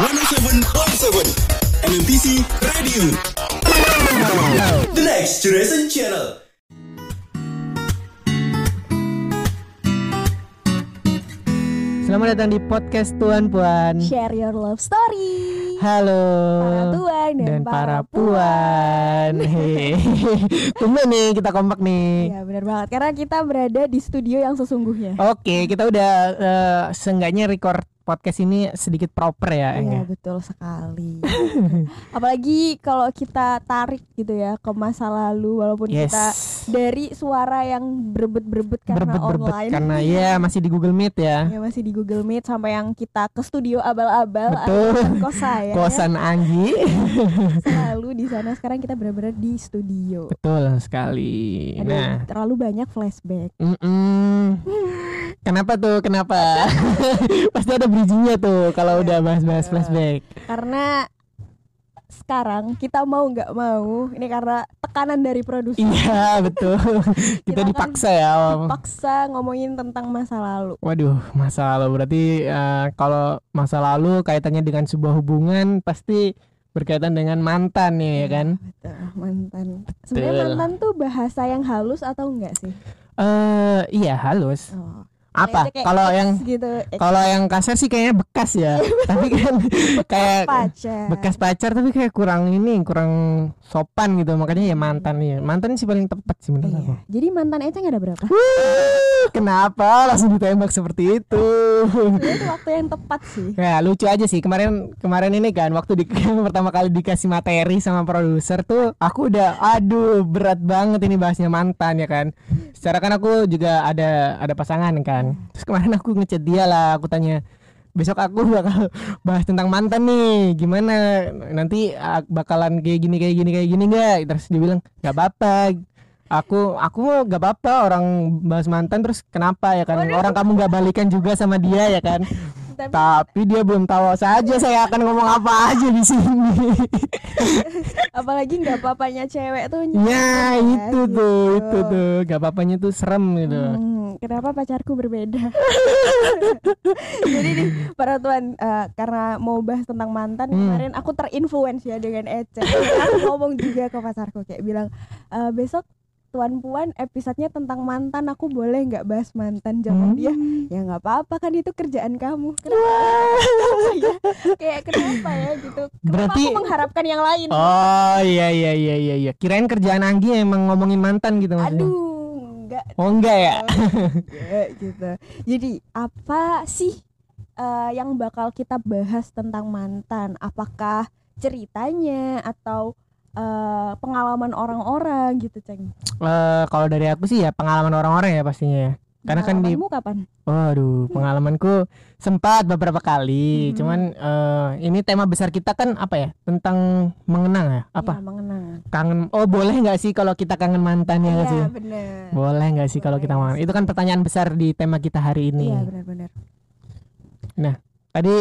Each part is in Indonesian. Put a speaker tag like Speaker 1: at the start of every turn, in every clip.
Speaker 1: 107.7 MMTC Radio The Next Generation Channel
Speaker 2: Selamat datang di podcast Tuan Puan.
Speaker 3: Share your love story.
Speaker 2: Halo.
Speaker 3: Para tuan dan para
Speaker 2: para puan. Hehehe. Tumben nih kita kompak nih.
Speaker 3: Ya benar banget karena kita berada di studio yang sesungguhnya.
Speaker 2: Oke, kita udah eh, seenggaknya record podcast ini sedikit proper ya,
Speaker 3: Iya
Speaker 2: ya?
Speaker 3: betul sekali. Apalagi kalau kita tarik gitu ya ke masa lalu walaupun
Speaker 2: Yes.
Speaker 3: kita dari suara yang berebet-berebet karena
Speaker 2: Berebet-berebet
Speaker 3: online.
Speaker 2: karena ya masih di Google Meet ya.
Speaker 3: Ya masih di Google Meet sampai yang kita ke studio abal-abal
Speaker 2: Betul.
Speaker 3: alias kos saya ya.
Speaker 2: Kosan Anggi.
Speaker 3: selalu di sana sekarang kita benar-benar di studio.
Speaker 2: Betul sekali.
Speaker 3: Aduh,
Speaker 2: Nah,
Speaker 3: terlalu banyak flashback.
Speaker 2: mm-mm. Kenapa tuh? Kenapa? Pasti ada bridgingnya tuh kalau udah bahas-bahas flashback.
Speaker 3: karena sekarang kita mau nggak mau ini karena tekanan dari produser
Speaker 2: Iya betul. Kita
Speaker 3: Kita
Speaker 2: dipaksa ya.
Speaker 3: paksa ngomongin tentang masa lalu
Speaker 2: Waduh, masa lalu berarti eh, kalau masa lalu kaitannya dengan sebuah hubungan pasti berkaitan dengan mantan nih ya kan?
Speaker 3: betul mantan sebenarnya mantan tuh bahasa yang halus atau enggak sih
Speaker 2: Eh iya halus.
Speaker 3: oh.
Speaker 2: Apa? Kalau yang
Speaker 3: gitu
Speaker 2: kalau yang kasar sih kayaknya bekas ya. tapi kan kayak
Speaker 3: pacar
Speaker 2: bekas pacar tapi kayak kurang ini, kurang sopan gitu. Makanya ya mantan nih. Mantan sih paling tepat sih menurut aku.
Speaker 3: iya. jadi mantan Eceng ada berapa
Speaker 2: Wuh, Kenapa langsung ditembak seperti itu?
Speaker 3: Itu waktu yang tepat sih
Speaker 2: Ya lucu aja sih kemarin kemarin ini kan waktu di, pertama kali dikasih materi sama produser tuh aku udah aduh berat banget ini bahasnya mantan ya kan. Secara kan aku juga ada ada pasangan kan. Terus kemarin aku ngechat dia lah aku tanya besok aku bakal bahas tentang mantan nih gimana? Nanti ah, bakalan kayak gini kayak gini kayak gini nggak? Terus dia bilang nggak apa-apa. Aku aku mau gak apa-apa orang bahas mantan terus kenapa ya kan? Orang kamu nggak balikan juga sama dia ya kan
Speaker 3: tapi
Speaker 2: tapi dia belum tahu saja saya akan ngomong apa aja di sini.
Speaker 3: apalagi nggak papanya cewek tuh
Speaker 2: ya
Speaker 3: nyesek
Speaker 2: itu
Speaker 3: gitu.
Speaker 2: tuh, itu tuh, gak apa-apanya tuh serem gitu.
Speaker 3: Hmm, kenapa pacarku berbeda? Jadi nih para tuan eh, karena mau bahas tentang mantan
Speaker 2: Hmm.
Speaker 3: kemarin aku terinfluence ya dengan Ece. aku ngomong juga ke pacarku kayak bilang "Eh, besok tuan puan episodenya tentang mantan aku boleh nggak bahas mantan
Speaker 2: Hmm.
Speaker 3: jangan dia ya nggak apa-apa kan itu kerjaan kamu kenapa, kenapa ya kayak kenapa ya gitu kenapa
Speaker 2: Berarti-
Speaker 3: aku mengharapkan yang lain
Speaker 2: Oh iya iya iya iya iya. Kirain kerjaan Anggi emang ngomongin mantan gitu maksudnya.
Speaker 3: aduh nggak
Speaker 2: Oh enggak ya?
Speaker 3: Ya, gitu. Jadi apa sih eh, yang bakal kita bahas tentang mantan? Apakah ceritanya atau eh, pengalaman orang-orang gitu, Ceng?
Speaker 2: Eh, kalau dari aku sih ya pengalaman orang-orang ya pastinya ya. Karena kan di
Speaker 3: kapan?
Speaker 2: Waduh, pengalamanku sempat beberapa kali.
Speaker 3: Mhm.
Speaker 2: Cuman eh, ini tema besar kita kan apa ya? Tentang mengenang ya? Apa?
Speaker 3: Ya, mengenang.
Speaker 2: Kangen. Oh, boleh nggak sih kalau kita kangen mantan ya nggak sih? Boleh nggak sih kalau kita mau?
Speaker 3: sih.
Speaker 2: Itu kan pertanyaan besar di tema kita hari ini.
Speaker 3: Iya, benar-benar.
Speaker 2: Tadi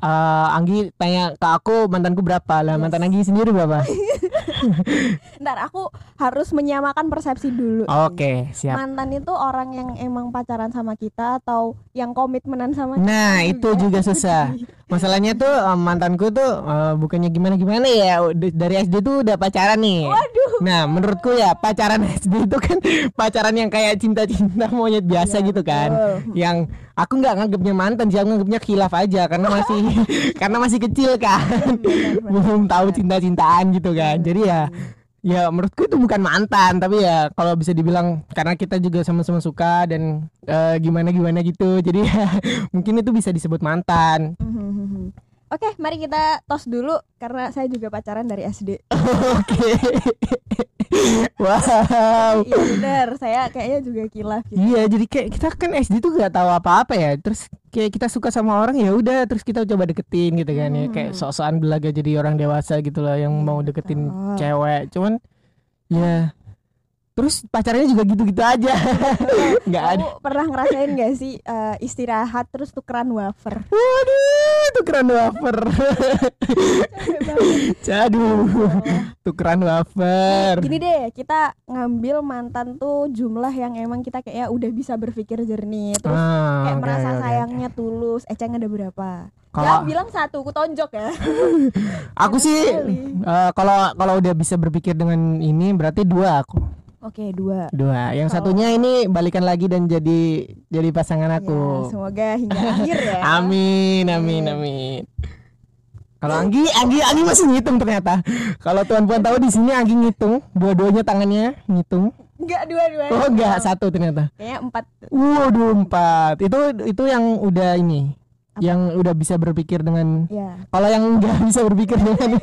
Speaker 2: eh, Anggi tanya ke aku mantanku berapa lah?
Speaker 3: Yes.
Speaker 2: Mantan Anggi sendiri berapa?
Speaker 3: Ntar aku harus menyamakan persepsi dulu.
Speaker 2: Oke, siap.
Speaker 3: Mantan itu orang yang emang pacaran sama kita atau yang komitmenan sama kita?
Speaker 2: Nah, itu juga susah. Masalahnya tuh eh, mantanku tuh eh, bukannya gimana-gimana ya. Udah- Dari SD tuh udah pacaran nih.
Speaker 3: Waduh.
Speaker 2: Nah, menurutku ya pacaran SD itu kan pacaran yang kayak cinta-cinta monyet biasa
Speaker 3: Iya,
Speaker 2: gitu kan.
Speaker 3: betul.
Speaker 2: Yang aku nggak nganggapnya mantan sih, aku nganggapnya khilaf aja karena masih karena masih kecil kan.
Speaker 3: Benar, benar,
Speaker 2: Belum tahu cinta-cintaan gitu kan. Jadi ya ya menurutku itu bukan mantan tapi ya kalau bisa dibilang karena kita juga sama-sama suka dan eh, gimana-gimana gitu. Jadi ya mungkin itu bisa disebut mantan.
Speaker 3: Oke, mari kita tos dulu karena saya juga pacaran dari SD.
Speaker 2: Oke. wow.
Speaker 3: Iya benar, saya kayaknya juga kilaf gitu.
Speaker 2: Iya, jadi kayak kita kan SD tuh gak tahu apa-apa ya. Terus kayak kita suka sama orang ya udah, terus kita coba deketin gitu kan ya. Kayak sok-sokan belaga jadi orang dewasa gitu lah yang mau deketin
Speaker 3: betul.
Speaker 2: cewek. Cuman ya terus pacarnya juga gitu-gitu aja. Nggak ada.
Speaker 3: Pernah ngerasain gak sih eh, istirahat terus tukeran wafer?
Speaker 2: Waduh, tukeran wafer.
Speaker 3: Capek banget.
Speaker 2: Aduh, tukeran wafer.
Speaker 3: Gini deh, kita ngambil mantan tuh jumlah yang emang kita kayak ya udah bisa berpikir jernih, terus
Speaker 2: Ah,
Speaker 3: kayak
Speaker 2: oke,
Speaker 3: merasa
Speaker 2: oke.
Speaker 3: sayangnya tulus. Eceng ada berapa?
Speaker 2: Kalau-
Speaker 3: Jangan bilang satu, ku tonjok ya.
Speaker 2: Aku sih eh, kalau kalau udah bisa berpikir dengan ini berarti dua aku.
Speaker 3: Oke, dua.
Speaker 2: Dua. Yang
Speaker 3: Kalau-
Speaker 2: satunya ini balikan lagi dan jadi jadi pasangan
Speaker 3: Ya,
Speaker 2: aku.
Speaker 3: semoga hingga akhir ya.
Speaker 2: Amin, amin, amin. Kalau Anggi, Anggi, Anggi masih ngitung ternyata. Kalau tuan-puan tahu di sini Anggi ngitung, dua-duanya tangannya ngitung.
Speaker 3: Enggak dua-dua.
Speaker 2: Oh enggak, satu ternyata.
Speaker 3: Kayaknya empat.
Speaker 2: Waduh, empat. Itu itu yang udah ini, yang udah bisa berpikir dengan.
Speaker 3: Ya.
Speaker 2: Kalau yang nggak bisa berpikir dengan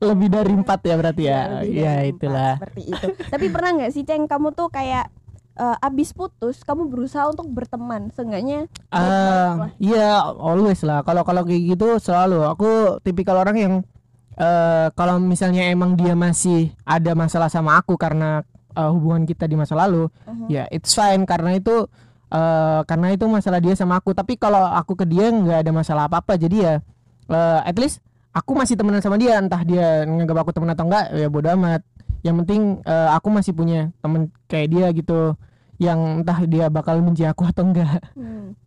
Speaker 2: lebih dari empat ya berarti ya. Ya
Speaker 3: dari
Speaker 2: itulah.
Speaker 3: seperti itu. Tapi pernah nggak sih Ceng kamu tuh kayak eh, abis putus kamu berusaha untuk berteman seenggaknya lah.
Speaker 2: iya, always lah. Kalau kalau kayak gitu selalu. Aku tipikal orang yang eh kalau misalnya emang dia masih ada masalah sama aku karena eh, hubungan kita di masa lalu,
Speaker 3: Mhm.
Speaker 2: ya it's fine karena itu eh karena itu masalah dia sama aku. Tapi kalau aku ke dia nggak ada masalah apa-apa, jadi ya eh, at least aku masih temenan sama dia. Entah dia nganggap aku temen atau enggak, ya bodo amat. Yang penting eh, aku masih punya temen kayak dia gitu, yang entah dia bakal benci aku atau enggak.
Speaker 3: Hmm.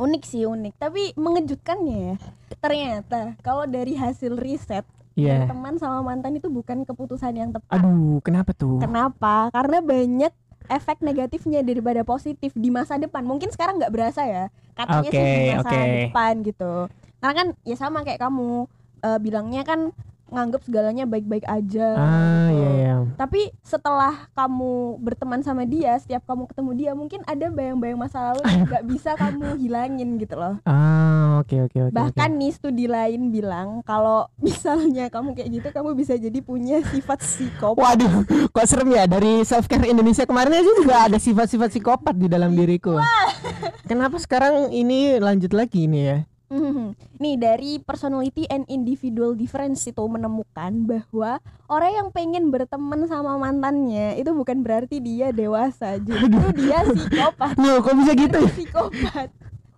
Speaker 3: Unik sih unik, tapi mengejutkannya ya. Ternyata kalau dari hasil riset
Speaker 2: Iya.
Speaker 3: berteman sama mantan itu bukan keputusan yang tepat.
Speaker 2: Aduh, kenapa tuh?
Speaker 3: Kenapa? Karena banyak efek negatifnya daripada positif di masa depan. Mungkin sekarang nggak berasa ya. Katanya sih di masa
Speaker 2: oke.
Speaker 3: depan gitu. Karena kan ya sama kayak kamu eh, bilangnya kan nganggep segalanya baik-baik aja.
Speaker 2: Ah,
Speaker 3: gitu.
Speaker 2: iya iya.
Speaker 3: Tapi setelah kamu berteman sama dia, setiap kamu ketemu dia, mungkin ada bayang-bayang masa lalu yang nggak bisa kamu hilangin gitu loh.
Speaker 2: Ah, oke oke oke.
Speaker 3: Bahkan nih studi lain bilang kalau misalnya kamu kayak gitu, kamu bisa jadi punya sifat psikopat.
Speaker 2: Waduh, kok serem ya dari self care Indonesia kemarin aja juga ada sifat-sifat psikopat di dalam diriku. Kenapa sekarang ini lanjut lagi ini ya?
Speaker 3: Mhm. Nih dari personality and individual difference itu menemukan bahwa orang yang pengen berteman sama mantannya itu bukan berarti dia dewasa, justru dia psikopat.
Speaker 2: Loh, kok bisa gitu? ya?
Speaker 3: Psikopat.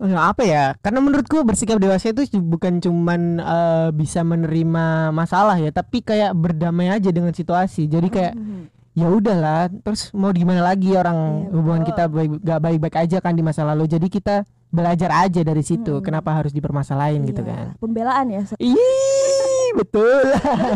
Speaker 2: Oh, apa ya? Karena menurutku bersikap dewasa itu bukan cuman eh, bisa menerima masalah ya, tapi kayak berdamai aja dengan situasi. Jadi kayak
Speaker 3: Mhm.
Speaker 2: Ya udahlah, terus mau gimana lagi orang
Speaker 3: Iya,
Speaker 2: hubungan kita baik gak baik-baik aja kan di masa lalu. Jadi kita belajar aja dari situ.
Speaker 3: Mm-mm.
Speaker 2: Kenapa harus dipermasalahin gitu
Speaker 3: Iya,
Speaker 2: kan?
Speaker 3: Pembelaan ya.
Speaker 2: Ih, betul.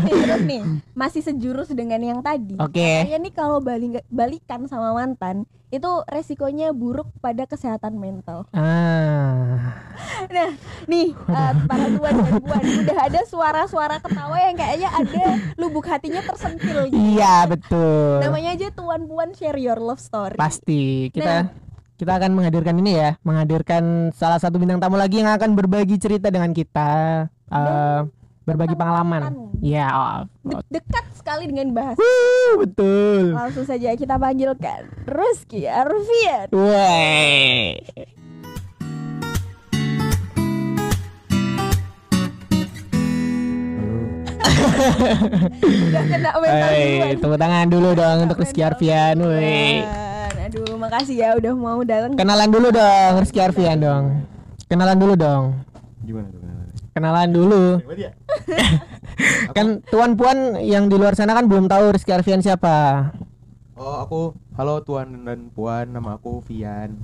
Speaker 3: Terus nih, masih sejurus dengan yang tadi.
Speaker 2: Oke.
Speaker 3: Katanya nih kalau balik balikan sama mantan itu resikonya buruk pada kesehatan mental.
Speaker 2: Ah.
Speaker 3: Nah, nih eh, para tuan dan puan udah ada suara-suara ketawa yang kayaknya ada lubuk hatinya tersentil gitu.
Speaker 2: Iya, betul.
Speaker 3: Namanya aja tuan puan share your love story.
Speaker 2: Pasti kita kita akan menghadirkan ini ya, menghadirkan salah satu bintang tamu lagi yang akan berbagi cerita dengan kita, eh, berbagi pengalaman. Iya, oh,
Speaker 3: De- dekat sekali dengan bahasa.
Speaker 2: Wuh, betul.
Speaker 3: Langsung saja kita panggilkan Rizky Arfian.
Speaker 2: Woi.
Speaker 3: Udah kena mental
Speaker 2: Hey,
Speaker 3: duluan.
Speaker 2: tepuk tangan dulu dong untuk Rizky Arfian. Woi.
Speaker 3: Aduh, makasih ya udah mau datang.
Speaker 2: Kenalan dulu dong Rizky Arfian dong. Kenalan dulu dong.
Speaker 4: Gimana tuh?
Speaker 2: Kenalan dulu.
Speaker 4: Ya?
Speaker 2: Kan tuan puan yang di luar sana kan belum tahu Rizky Arfian siapa.
Speaker 4: Oh aku, halo tuan dan puan, nama aku Vian.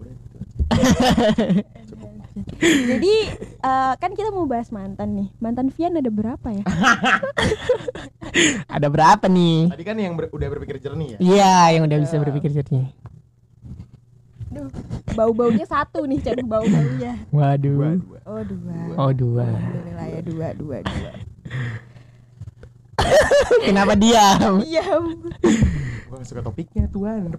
Speaker 4: Gitu.
Speaker 3: Jadi eh, kan kita mau bahas mantan nih. Mantan Vian ada berapa ya?
Speaker 2: Ada berapa nih?
Speaker 4: Tadi kan yang ber- udah berpikir jernih ya?
Speaker 2: Iya, yang udah bisa berpikir jernih.
Speaker 3: Aduh, bau-baunya satu nih, Cen, bau-baunya.
Speaker 2: Waduh.
Speaker 4: Dua, dua.
Speaker 3: Oh, dua.
Speaker 2: Oh dua.
Speaker 3: Alhamdulillah ya dua, dua, dua.
Speaker 2: Kenapa diam?
Speaker 3: Diam.
Speaker 4: Gua suka topiknya tuan.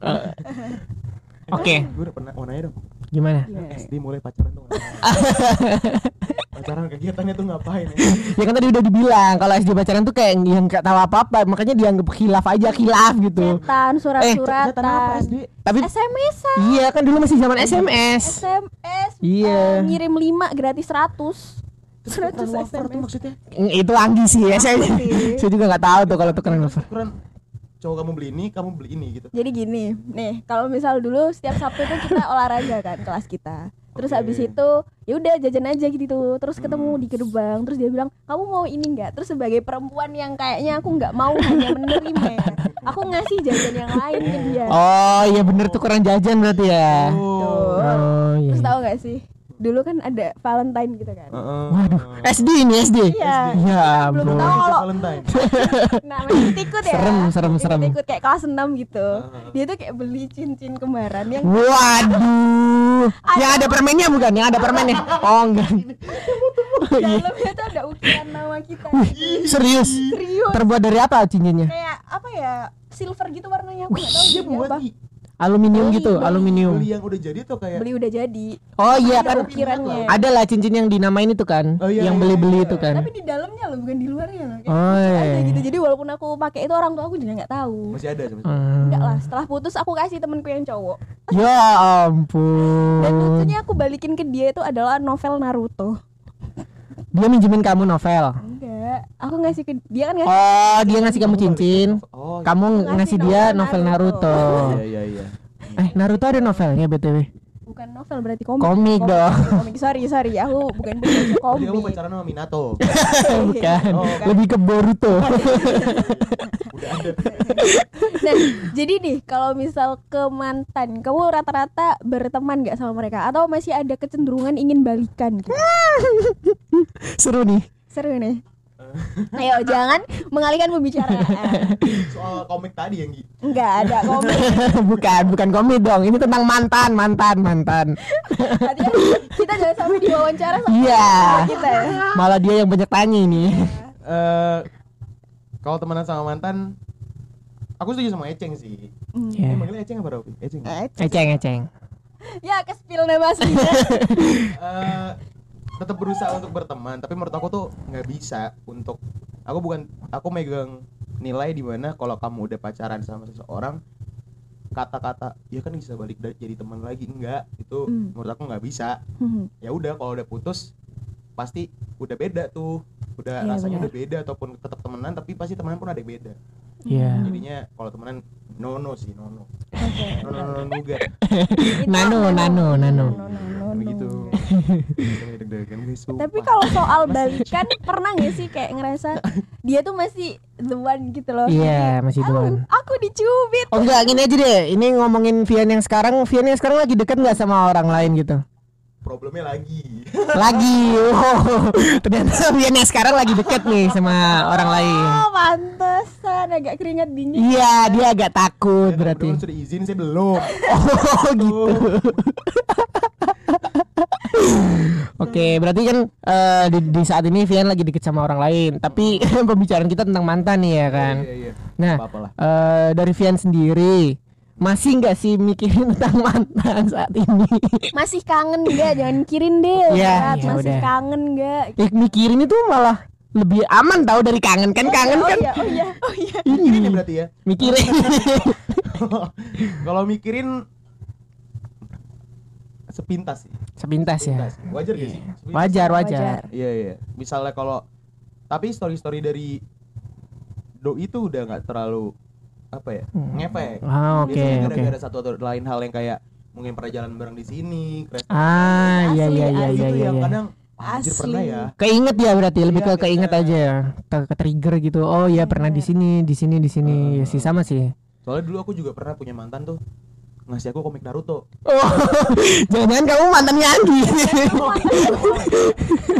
Speaker 2: Oke,
Speaker 4: Gue udah pernah mau nanya dong.
Speaker 2: Gimana?
Speaker 4: SD mulai pacaran tuh pacaran kegiatannya tuh ngapain ya?
Speaker 2: Ya kan tadi udah dibilang kalau SD pacaran tuh kayak yang nggak tahu apa-apa, makanya dianggap khilaf aja khilaf gitu.
Speaker 3: Cetan,
Speaker 4: Cetan apa
Speaker 3: surat-suratan.
Speaker 4: SD?
Speaker 2: Tapi
Speaker 3: SMS
Speaker 2: iya kan dulu masih zaman SMS.
Speaker 3: SMS
Speaker 2: Iya.
Speaker 3: eh, ngirim 5 gratis 100
Speaker 4: Tukeran
Speaker 3: 100
Speaker 4: wafer tuh
Speaker 3: SMS
Speaker 4: maksudnya?
Speaker 2: Itu Anggi sih ya. Saya, saya juga nggak tahu tuh kalau tukeran.
Speaker 4: Tukeran cowok kamu beli ini, kamu beli ini gitu.
Speaker 3: Jadi gini, nih kalau misal dulu setiap Sabtu tuh kita olahraga kan kelas kita. terus
Speaker 4: Oke.
Speaker 3: habis itu ya udah jajan aja gitu terus ketemu di gerbang terus dia bilang kamu mau ini nggak terus sebagai perempuan yang kayaknya aku nggak mau hanya menerima ya, aku ngasih jajan yang lain ke dia
Speaker 2: Oh iya bener tuh kurang jajan berarti ya.
Speaker 3: Tuh.
Speaker 2: Oh iya.
Speaker 3: terus tahu nggak sih dulu kan ada Valentine gitu kan
Speaker 4: Heeh.
Speaker 2: Waduh, SD ini SD.
Speaker 3: Iya.
Speaker 2: Ya
Speaker 3: Belum tahu kalau
Speaker 4: Valentine.
Speaker 3: nah masih ikut ya
Speaker 2: Serem, serem, serem.
Speaker 3: ikut kayak kelas 6 gitu dia tuh kayak beli cincin kembaran yang
Speaker 2: Waduh. Yang ada permennya bukan? Yang ada permennya. Oh enggak. Iya.
Speaker 3: dalamnya tuh ada ukiran nama kita
Speaker 2: Serius.
Speaker 3: serius
Speaker 2: Terbuat dari apa cincinnya?
Speaker 3: kayak apa ya silver gitu warnanya aku nggak tahu
Speaker 4: Dia buat
Speaker 2: Aluminium
Speaker 3: Beli,
Speaker 2: gitu,
Speaker 3: beli.
Speaker 2: aluminium.
Speaker 4: beli yang udah jadi tuh kayak
Speaker 3: beli udah jadi
Speaker 2: Oh iya
Speaker 3: ada
Speaker 2: kan
Speaker 3: ukirannya
Speaker 2: ada lah cincin yang dinamain itu kan,
Speaker 4: Oh, iya,
Speaker 2: yang
Speaker 4: iya,
Speaker 2: beli-beli
Speaker 4: iya.
Speaker 2: itu kan.
Speaker 3: tapi di dalamnya loh bukan di luarnya loh kayak
Speaker 2: Oh,
Speaker 3: lucu
Speaker 2: iya.
Speaker 3: aja gitu jadi walaupun aku pakai itu orang tua aku juga nggak tahu
Speaker 4: masih ada masih.
Speaker 2: Hmm.
Speaker 3: enggak lah setelah putus aku kasih temenku yang cowok
Speaker 2: Ya
Speaker 3: dan
Speaker 2: ampun.
Speaker 3: lucunya aku balikin ke dia itu adalah novel Naruto
Speaker 2: Dia minjemin kamu novel.
Speaker 3: enggak aku ngasih ke dia kan ngasih
Speaker 2: Oh, dia ngasih kamu cincin.
Speaker 4: Oh,
Speaker 2: Kamu
Speaker 3: Ngasih
Speaker 2: ngasih dia
Speaker 3: novel
Speaker 2: novel
Speaker 3: Naruto.
Speaker 2: Naruto.
Speaker 4: iya iya iya.
Speaker 2: Eh, Naruto ada novelnya BTW.
Speaker 3: Bukan novel berarti komik
Speaker 2: Komik dong.
Speaker 3: komik sorry sorry aku bukan bukan
Speaker 4: Jadi kamu
Speaker 3: komik
Speaker 4: pacaran sama Minato.
Speaker 2: Bukan.
Speaker 4: Oh,
Speaker 2: Lebih ke Boruto.
Speaker 4: Udah ada.
Speaker 3: Nah, jadi nih kalau misal ke mantan, kamu rata-rata berteman gak sama mereka atau masih ada kecenderungan ingin balikan gitu?
Speaker 2: Seru nih.
Speaker 3: Seru nih. Ayo jangan mengalihkan pembicaraan.
Speaker 4: Soal komik tadi yang Gi.
Speaker 3: Enggak ada komik.
Speaker 2: bukan, bukan komik dong. Ini tentang mantan, mantan, mantan.
Speaker 3: Kita jangan sampai diwawancara sama
Speaker 2: Iya.
Speaker 3: kita ya.
Speaker 2: Malah dia yang banyak tanya ini.
Speaker 4: Eh kalau temenan sama mantan aku setuju sama Eceng sih.
Speaker 3: Hmm.
Speaker 2: Iya.
Speaker 4: Eh, manggilnya Eceng apa Robi? Eceng.
Speaker 3: Eh,
Speaker 2: Eceng, eceng.
Speaker 3: Ya, ke spill nama aslinya.
Speaker 4: Eh, tetap berusaha untuk berteman tapi menurut aku tuh nggak bisa untuk aku bukan aku megang nilai di mana kalau kamu udah pacaran sama seseorang kata-kata ya kan bisa balik da- jadi teman lagi enggak itu
Speaker 3: Hmm.
Speaker 4: menurut aku nggak bisa
Speaker 3: Hmm.
Speaker 4: ya udah kalau udah putus pasti udah beda tuh udah
Speaker 3: Iya,
Speaker 4: rasanya
Speaker 3: benar.
Speaker 4: udah beda ataupun tetap temenan tapi pasti temenan pun ada yang beda
Speaker 2: Iya.
Speaker 4: jadinya kalau temenan no no sih no no
Speaker 3: Oke.
Speaker 4: no no no, no juga
Speaker 2: Nano, nano, nano.
Speaker 3: nano,
Speaker 4: begitu
Speaker 3: Tapi kalau soal balikan pernah gak sih kayak ngerasa dia tuh masih the one gitu loh?
Speaker 2: Iya, masih
Speaker 3: Aku,
Speaker 2: doan.
Speaker 3: aku dicubit.
Speaker 2: Oh enggak, gini aja deh. Ini ngomongin Vian yang sekarang, Vian yang sekarang lagi deket nggak sama orang lain gitu?
Speaker 4: problemnya lagi
Speaker 2: Lagi. Oh, ternyata Vian yang sekarang lagi deket nih sama orang lain.
Speaker 3: Oh, pantesan agak keringat dingin.
Speaker 2: Iya, dia agak takut
Speaker 4: Ya,
Speaker 2: berarti.
Speaker 4: sudah izin saya belum
Speaker 2: Oh, gitu. Oke, berarti kan eh, di, di saat ini Vian lagi deket sama orang lain. Tapi pembicaraan kita tentang mantan nih ya kan.
Speaker 4: iya iya
Speaker 2: Nah,
Speaker 4: apa lah
Speaker 2: eh, dari Vian sendiri masih nggak sih mikirin tentang mantan saat ini?
Speaker 3: Masih kangen gak? Jangan kirin deh.
Speaker 2: Iya,
Speaker 3: Berat.
Speaker 2: ya
Speaker 3: Masih
Speaker 2: udah.
Speaker 3: kangen gak?
Speaker 2: Eh, mikirin itu malah lebih aman tahu dari kangen. Kan kangen
Speaker 3: oh
Speaker 2: kan?
Speaker 3: iya, oh iya, oh iya.
Speaker 4: mikirin ya berarti ya?
Speaker 2: Mikirin.
Speaker 4: Kalau mikirin sepintas sih.
Speaker 2: Sepintas ya?
Speaker 4: Sepintas. wajar gak sih? Sepintas.
Speaker 2: wajar wajar.
Speaker 4: Iya iya misalnya kalau tapi story story dari do itu udah nggak terlalu apa ya ngefek
Speaker 2: ah oke
Speaker 4: Biasanya
Speaker 2: oke.
Speaker 4: gara-gara satu atau lain hal yang kayak mungkin pernah jalan bareng di sini
Speaker 2: ah iya iya iya iya iya
Speaker 4: yang
Speaker 2: iya.
Speaker 4: Anjir
Speaker 3: Asli.
Speaker 4: pernah ya.
Speaker 2: Keinget ya berarti lebih
Speaker 4: Iya,
Speaker 2: ke keinget
Speaker 4: keinget.
Speaker 2: aja ya. Ke, ke trigger gitu. Oh iya pernah di sini di sini di sini. Ya sih sama sih.
Speaker 4: Soalnya dulu aku juga pernah punya mantan tuh. Ngasih aku komik Naruto.
Speaker 2: Oh jangan-jangan kamu mantannya Anggi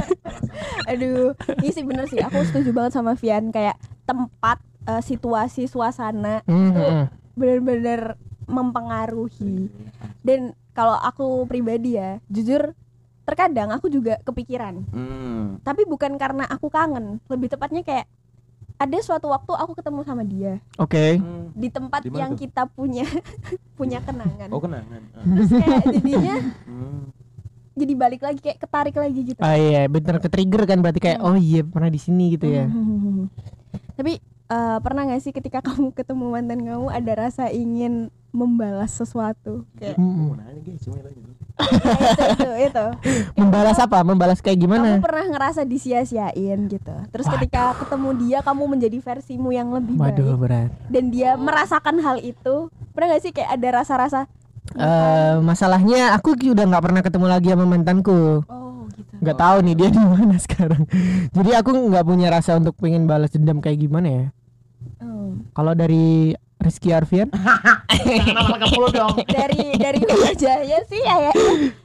Speaker 3: Aduh, ini sih bener sih. Aku setuju banget sama Vian. Kayak tempat, eh, situasi, suasana
Speaker 2: Hmm,
Speaker 3: itu
Speaker 2: hmm.
Speaker 3: bener-bener mempengaruhi. Dan kalau aku pribadi ya, jujur terkadang aku juga kepikiran.
Speaker 4: hmm.
Speaker 3: Tapi bukan karena aku kangen, lebih tepatnya kayak ada suatu waktu aku ketemu sama dia
Speaker 2: oke
Speaker 4: Hmm.
Speaker 3: di tempat
Speaker 4: Di mana
Speaker 3: yang
Speaker 4: tuh?
Speaker 3: kita punya punya kenangan.
Speaker 4: oh kenangan Ah.
Speaker 3: Terus kayak jadinya
Speaker 4: Hmm.
Speaker 3: jadi balik lagi kayak ketarik lagi gitu.
Speaker 2: ah iya bener ke trigger kan berarti kayak oh iya pernah di sini gitu ya
Speaker 3: Hmm. Tapi eh, pernah gak sih ketika kamu ketemu mantan kamu ada rasa ingin membalas sesuatu? Kayak
Speaker 2: Hmm.
Speaker 4: Oh,
Speaker 3: itu itu itu.
Speaker 2: membalas apa membalas kayak gimana
Speaker 3: Kamu pernah ngerasa disia-siain gitu. Terus ketika ketemu dia kamu menjadi versimu yang lebih
Speaker 2: waduh
Speaker 3: baik
Speaker 2: berat
Speaker 3: dan dia merasakan hal itu. Pernah gak sih kayak ada rasa-rasa
Speaker 2: Eh, masalahnya aku udah nggak pernah ketemu lagi sama mantanku.
Speaker 3: Oh gitu.
Speaker 2: Nggak tahu nih dia di mana sekarang. Jadi aku nggak punya rasa untuk pengen balas dendam kayak gimana ya.
Speaker 3: Hmm.
Speaker 2: Kalau dari Rizky Arfian,
Speaker 4: Mulu dong?
Speaker 3: Dari dari wajahnya sih ya.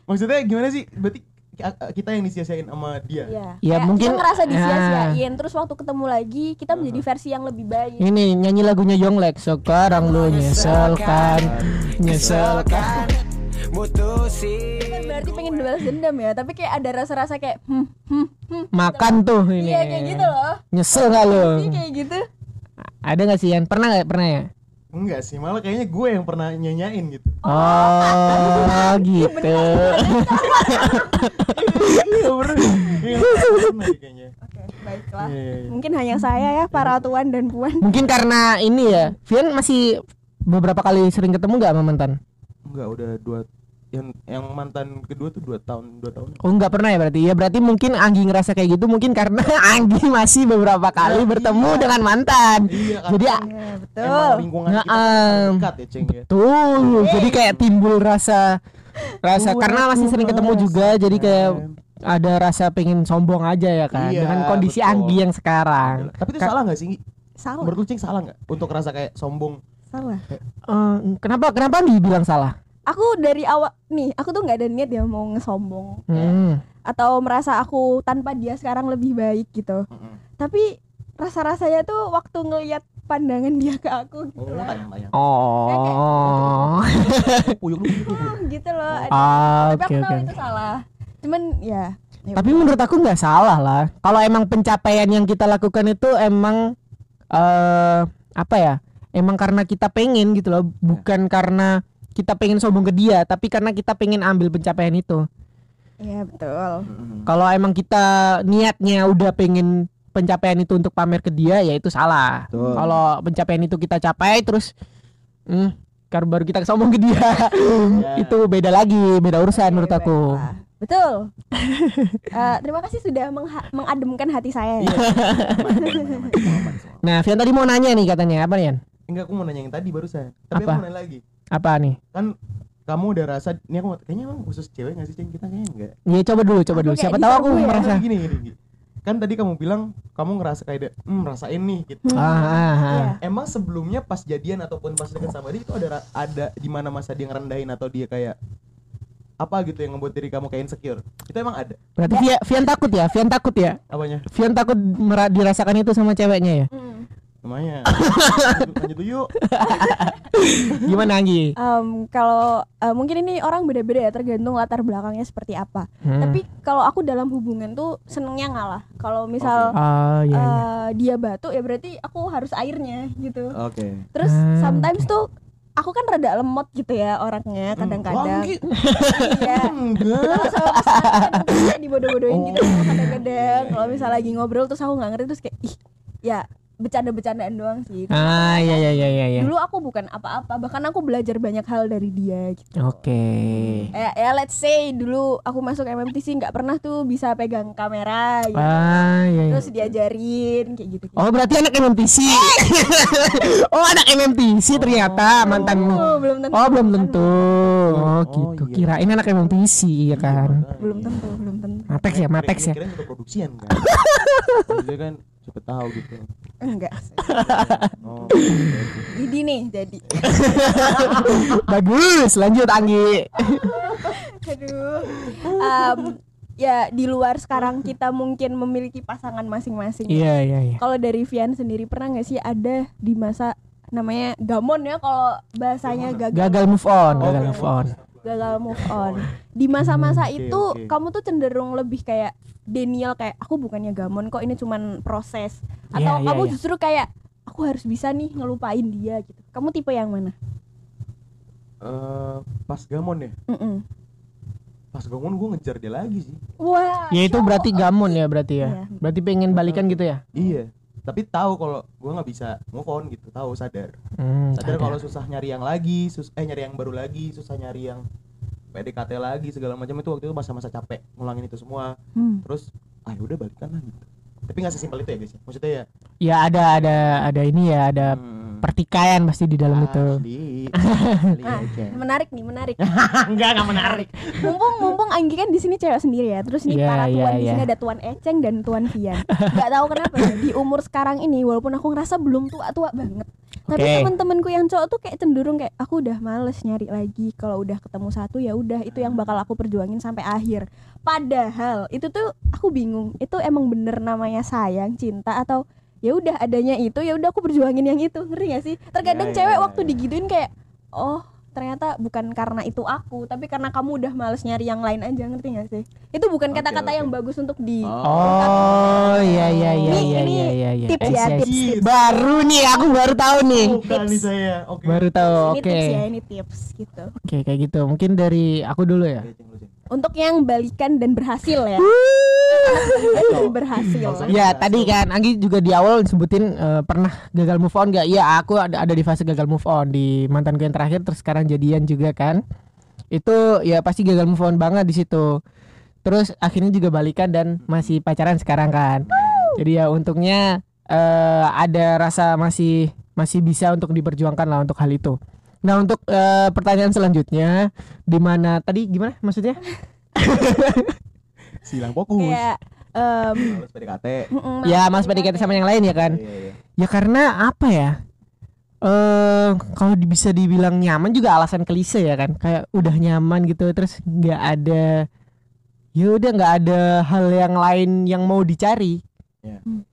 Speaker 4: Maksudnya gimana sih? Berarti ki- kita yang disia-siain sama dia.
Speaker 3: Iya.
Speaker 2: Ya,
Speaker 3: Kayak
Speaker 2: mungkin-
Speaker 3: kita ngerasa
Speaker 2: Ah.
Speaker 3: disia-siain terus waktu ketemu lagi kita menjadi versi yang lebih baik.
Speaker 2: ini nyanyi lagunya Yonglek. Sekarang lu nyesel kan, nyesel kan.
Speaker 3: Berarti pengen balas dendam ya, tapi kayak ada rasa-rasa kayak hmm, hmm, hmm.
Speaker 2: Makan tuh ini.
Speaker 3: Iya kayak gitu loh.
Speaker 2: Nyesel nggak lu?
Speaker 3: Sih kayak gitu.
Speaker 2: Ada nggak sih Yan? Pernah nggak? Pernah ya?
Speaker 4: Enggak sih, malah kayaknya gue yang pernah nyanyain gitu.
Speaker 2: Oh, gitu.
Speaker 4: Iya bener. Iya kayaknya.
Speaker 3: Oke, baiklah.
Speaker 4: Iya, iya, iya.
Speaker 3: Mungkin hanya saya ya para tuan dan puan.
Speaker 2: Mungkin karena ini ya, Vian masih beberapa kali sering ketemu nggak sama mantan?
Speaker 4: Enggak, udah dua yang yang mantan kedua tuh dua tahun dua tahun
Speaker 2: Oh nggak pernah ya berarti? Ya berarti mungkin Anggi ngerasa kayak gitu mungkin karena Anggi masih beberapa kali
Speaker 4: Nah,
Speaker 2: bertemu
Speaker 4: iya.
Speaker 2: dengan mantan.
Speaker 4: iya kan
Speaker 2: Jadi
Speaker 3: Iya,
Speaker 4: emang
Speaker 3: betul.
Speaker 4: lingkungan
Speaker 2: Nah,
Speaker 4: kita
Speaker 2: em.
Speaker 4: dekat ya ceng ya
Speaker 2: tuh, jadi kayak timbul rasa rasa
Speaker 4: Buat
Speaker 2: karena masih sering ketemu juga jadi kayak ada rasa pengen sombong aja ya kan
Speaker 4: Iya,
Speaker 2: dengan kondisi
Speaker 4: betul.
Speaker 2: Anggi yang sekarang.
Speaker 4: tapi itu
Speaker 2: Ka-
Speaker 4: salah nggak sih?
Speaker 3: Salah.
Speaker 4: menurut lu ceng salah nggak untuk rasa kayak sombong
Speaker 3: Salah.
Speaker 2: Eh, kenapa kenapa dibilang salah?
Speaker 3: Aku dari awal nih, aku tuh nggak ada niat ya mau ngesombong
Speaker 2: Hmm.
Speaker 3: atau merasa aku tanpa dia sekarang lebih baik gitu. Tapi rasa-rasanya tuh waktu ngelihat pandangan dia ke aku gitu
Speaker 4: oh tayang
Speaker 2: Oh.
Speaker 4: lu
Speaker 3: gitu loh.
Speaker 2: Ah,
Speaker 3: Tapi
Speaker 2: oke
Speaker 3: aku tahu
Speaker 2: oke.
Speaker 3: itu salah. Cuman ya. ya
Speaker 2: Tapi
Speaker 3: udah.
Speaker 2: menurut aku nggak salah lah. Kalau emang pencapaian yang kita lakukan itu emang eh apa ya? Emang karena kita pengen gitu loh, bukan karena kita pengen sombong ke dia, tapi karena kita pengen ambil pencapaian itu.
Speaker 3: Iya betul.
Speaker 2: Kalau emang kita niatnya udah pengen pencapaian itu untuk pamer ke dia, ya itu salah. Kalau pencapaian itu kita capai terus, hmm, kar- baru kita sombong ke dia,
Speaker 4: Ya.
Speaker 2: itu beda lagi, beda urusan menurut
Speaker 3: Oke,
Speaker 2: aku.
Speaker 3: baiklah. Betul. Eh, terima kasih sudah mengha- mengademkan hati saya.
Speaker 4: Iya.
Speaker 3: Ya.
Speaker 2: Nah, Vian tadi mau nanya nih katanya apa nih? Yan?
Speaker 4: enggak aku mau nanya yang tadi barusan tapi
Speaker 2: Apa?
Speaker 4: aku mau nanya lagi
Speaker 2: Apa nih?
Speaker 4: kan kamu udah rasa ini aku kayaknya emang khusus cewek nggak sih ceng kita kayaknya enggak
Speaker 2: Ya coba dulu, coba
Speaker 3: Aku
Speaker 2: dulu. Siapa tahu aku
Speaker 3: ya.
Speaker 2: merasa.
Speaker 4: gini, gini, gini. kan tadi kamu bilang kamu ngerasa kayak ada- hmm rasain nih gitu
Speaker 2: Ah, ah, ah.
Speaker 3: Iya.
Speaker 4: emang sebelumnya pas jadian ataupun pas deket sama dia itu ada ada di mana masa dia ngerendahin atau dia kayak apa gitu yang membuat diri kamu kayak insecure itu emang ada
Speaker 2: Berarti Vian, Vian takut ya? Vian takut ya?
Speaker 4: apanya
Speaker 2: Vian takut dirasakan itu sama ceweknya ya?
Speaker 3: Hmm.
Speaker 4: Namanya lanjut, yuk
Speaker 2: Gimana Anggi?
Speaker 3: Em, kalau eh, mungkin ini orang beda-beda ya tergantung latar belakangnya seperti apa.
Speaker 2: Hmm.
Speaker 3: Tapi kalau aku dalam hubungan tuh senengnya ngalah. Kalau misal
Speaker 2: Oh iya. iya.
Speaker 3: eh, dia batuk ya berarti aku harus airnya gitu.
Speaker 4: oke
Speaker 3: Terus
Speaker 2: Ah,
Speaker 3: sometimes tuh aku kan rada lemot gitu ya orangnya kadang-kadang.
Speaker 4: Wah, Nggi.
Speaker 3: Iya.
Speaker 4: enggak
Speaker 3: Kalau sama pasangan kan dibodoh-bodohin
Speaker 4: Oh,
Speaker 3: gitu kadang-kadang.
Speaker 4: iya,
Speaker 3: Kalau
Speaker 4: iya,
Speaker 3: misalnya lagi ngobrol terus aku nggak ngerti terus kayak ih ya bercanda-bercandaan doang sih.
Speaker 2: Ah iya iya iya iya. iya.
Speaker 3: Dulu aku bukan apa-apa, bahkan aku belajar banyak hal dari dia gitu.
Speaker 2: Oke.
Speaker 3: Ya, ya let's say dulu aku masuk MMTC nggak pernah tuh bisa pegang kamera gitu.
Speaker 2: Ah iya. iya.
Speaker 3: Terus diajarin kayak gitu.
Speaker 2: Oh berarti anak MMTC. oh anak MMTC ternyata mantanmu.
Speaker 3: Oh, belum tentu.
Speaker 2: Oh belum tentu. Oh
Speaker 4: Oh,
Speaker 2: gitu.
Speaker 4: iya.
Speaker 2: Kirain anak MMTC ya kan.
Speaker 3: Belum tentu, belum tentu.
Speaker 2: Matex ya, Matex ya.
Speaker 4: Kira-kira untuk produksian kan dia kan cepet tahu gitu
Speaker 3: Enggak.
Speaker 4: oh
Speaker 3: Jadi nih, jadi.
Speaker 2: Bagus. Lanjut Anggi.
Speaker 3: Aduh. Em, ya di luar sekarang kita mungkin memiliki pasangan masing-masing.
Speaker 2: Iya iya iya.
Speaker 3: Kalau dari Vian sendiri pernah nggak sih ada di masa namanya gamon ya kalau bahasanya gagal
Speaker 2: Gagal move on,
Speaker 4: Oh,
Speaker 2: gagal move on.
Speaker 3: Gagal move on. Di masa-masa
Speaker 4: Hmm, oke,
Speaker 3: itu
Speaker 4: oke.
Speaker 3: kamu tuh cenderung lebih kayak Daniel kayak aku bukannya gamon kok ini cuman proses
Speaker 2: Iya,
Speaker 3: atau
Speaker 2: iya,
Speaker 3: kamu
Speaker 2: iya.
Speaker 3: justru kayak aku harus bisa nih ngelupain dia gitu. Kamu tipe yang mana?
Speaker 4: Eh, pas gamon ya
Speaker 3: Mm-mm.
Speaker 4: pas gamon gue ngejar dia lagi sih
Speaker 3: Wah.
Speaker 2: Ya itu berarti gamon ya berarti ya.
Speaker 3: Iya.
Speaker 2: Berarti pengen balikan gitu ya.
Speaker 4: iya tapi tahu kalau gue nggak bisa move on gitu tahu sadar.
Speaker 2: Hmm,
Speaker 4: sadar kalau susah nyari yang lagi sus eh nyari yang baru lagi susah nyari yang PDKT lagi segala macam itu waktu itu masa-masa capek ngulangin itu semua.
Speaker 3: Hmm.
Speaker 4: terus ah udah balikan lah gitu. Tapi nggak sesimpel itu ya guys ya? Maksudnya ya
Speaker 2: Ya ada ada ada ini ya ada
Speaker 4: hmm,
Speaker 2: pertikaian pasti di dalam itu.
Speaker 4: asli Kali
Speaker 3: Nah,
Speaker 4: aja.
Speaker 3: menarik nih, menarik.
Speaker 4: Enggak, enggak menarik.
Speaker 3: mumpung mumpung Anggi kan di sini cewek sendiri ya. Terus nih
Speaker 2: Iya,
Speaker 3: para
Speaker 2: iya,
Speaker 3: tuan di
Speaker 2: iya.
Speaker 3: sini ada tuan Eceng dan tuan Vian. Gak tahu kenapa ya, di umur sekarang ini walaupun aku ngerasa belum tua-tua banget. Tapi
Speaker 2: Oke.
Speaker 3: teman-temanku yang cowok tuh kayak cenderung kayak aku udah males nyari lagi. Kalau udah ketemu satu ya udah itu yang bakal aku perjuangin sampai akhir. Padahal itu tuh aku bingung. Itu emang bener namanya sayang, cinta atau ya udah adanya itu ya udah aku perjuangin yang itu. Ngerti gak sih? Terkadang
Speaker 4: Ya, ya,
Speaker 3: cewek
Speaker 4: ya,
Speaker 3: waktu
Speaker 4: ya.
Speaker 3: digituin kayak oh ternyata bukan karena itu aku tapi karena kamu udah males nyari yang lain aja ngerti gak sih itu bukan kata-kata
Speaker 4: oke.
Speaker 3: yang bagus untuk di
Speaker 2: Oh iya iya iya
Speaker 3: Ini-
Speaker 2: iya
Speaker 3: ini
Speaker 2: iya iya iya.
Speaker 3: tips ya,
Speaker 2: I
Speaker 3: tips,
Speaker 2: see.
Speaker 3: tips.
Speaker 2: Baru nih aku baru tahu nih.
Speaker 4: Bukan nih saya. Oke.
Speaker 2: Baru tahu.
Speaker 3: ini
Speaker 2: Oke.
Speaker 3: tips ya ini tips gitu
Speaker 2: Oke kayak gitu. Mungkin dari aku dulu ya.
Speaker 3: Untuk yang balikan dan berhasil ya dan berhasil.
Speaker 2: Ya tadi kan Anggi juga di awal sebutin eh, pernah gagal move on gak? Iya aku ada ada di fase gagal move on di mantanku yang terakhir terus sekarang jadian juga kan. Itu ya pasti gagal move on banget di situ. Terus akhirnya juga balikan dan masih pacaran sekarang kan. Jadi ya untungnya eh, ada rasa masih masih bisa untuk diperjuangkan lah untuk hal itu. Nah untuk eh, pertanyaan selanjutnya di mana tadi gimana maksudnya?
Speaker 4: Silang fokus.
Speaker 3: kayak em,
Speaker 4: Males PDKT.
Speaker 2: Ya mas PDKT sama yang lain ya kan?
Speaker 4: Iya, iya.
Speaker 2: Ya karena apa ya? Eh kalau di- bisa dibilang nyaman juga alasan klise ya kan. Kayak udah nyaman gitu terus nggak ada ya udah nggak ada hal yang lain yang mau dicari.
Speaker 4: Ya.
Speaker 3: Hmm.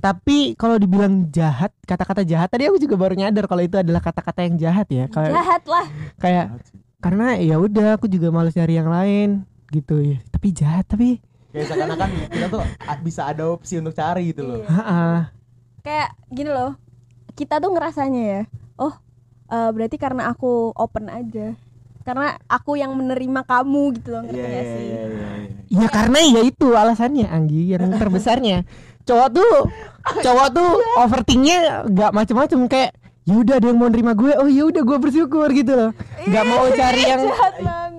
Speaker 2: Tapi kalau dibilang jahat, kata-kata jahat tadi aku juga baru nyadar kalau itu adalah kata-kata yang jahat ya. Kayak
Speaker 3: jahat lah
Speaker 2: kayak karena ya udah aku juga males nyari yang lain gitu ya. Tapi jahat tapi
Speaker 4: Kayak seakan-akan kita tuh bisa ada opsi untuk cari gitu loh.
Speaker 3: Iya.
Speaker 2: ha
Speaker 3: kayak gini loh kita tuh ngerasanya ya oh eh, berarti karena aku open aja karena aku yang menerima kamu gitu loh ngerti
Speaker 4: Iya,
Speaker 3: gak
Speaker 4: iya,
Speaker 3: sih
Speaker 4: iya, iya, iya.
Speaker 2: Ya karena ya itu alasannya Anggi yang terbesarnya. Cowok tuh cowok tuh overthinknya nggak macem-macem kayak ya udah ada yang mau nerima gue. Oh ya udah gue bersyukur gitu loh. Nggak mau cari yang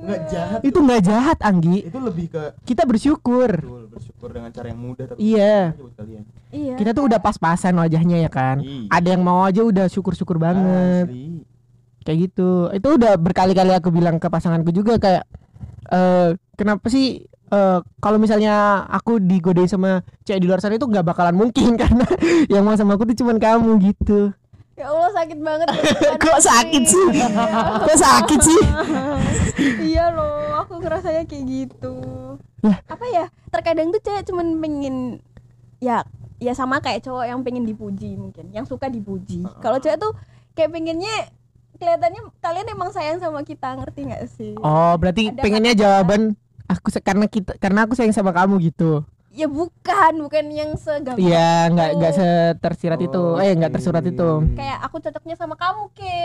Speaker 4: Nggak jahat.
Speaker 2: itu nggak jahat Anggi.
Speaker 4: Itu lebih ke
Speaker 2: kita bersyukur.
Speaker 4: Betul, bersyukur dengan cara yang mudah tapi
Speaker 2: Iya.
Speaker 3: iya.
Speaker 2: Kita tuh udah pas-pasan wajahnya ya kan.
Speaker 4: Iya.
Speaker 2: ada yang mau aja udah syukur-syukur banget.
Speaker 4: Asli.
Speaker 2: kayak gitu. Itu udah berkali-kali aku bilang ke pasanganku juga kayak eh kenapa sih eh kalau misalnya aku digodain sama cewek di luar sana itu nggak bakalan mungkin karena yang mau sama aku tuh cuman kamu gitu.
Speaker 3: Ya Allah sakit banget.
Speaker 2: Kok sakit sih? Kok sakit sih?
Speaker 3: Iya loh aku ngerasanya kayak gitu. Apa ya terkadang tuh cewek cuman pengen ya ya sama kayak cowok yang pengen dipuji mungkin yang suka dipuji. Kalau cewek tuh kayak pengennya kelihatannya kalian emang sayang sama kita ngerti nggak sih?
Speaker 2: Oh berarti
Speaker 3: Ada
Speaker 2: pengennya
Speaker 3: kata-kata.
Speaker 2: jawaban aku se- karena kita karena aku sayang sama kamu gitu
Speaker 3: ya bukan bukan yang segampang
Speaker 2: Iya nggak nggak
Speaker 3: Oh.
Speaker 2: setersirat itu eh nggak tersurat itu
Speaker 3: kayak aku cocoknya sama kamu ke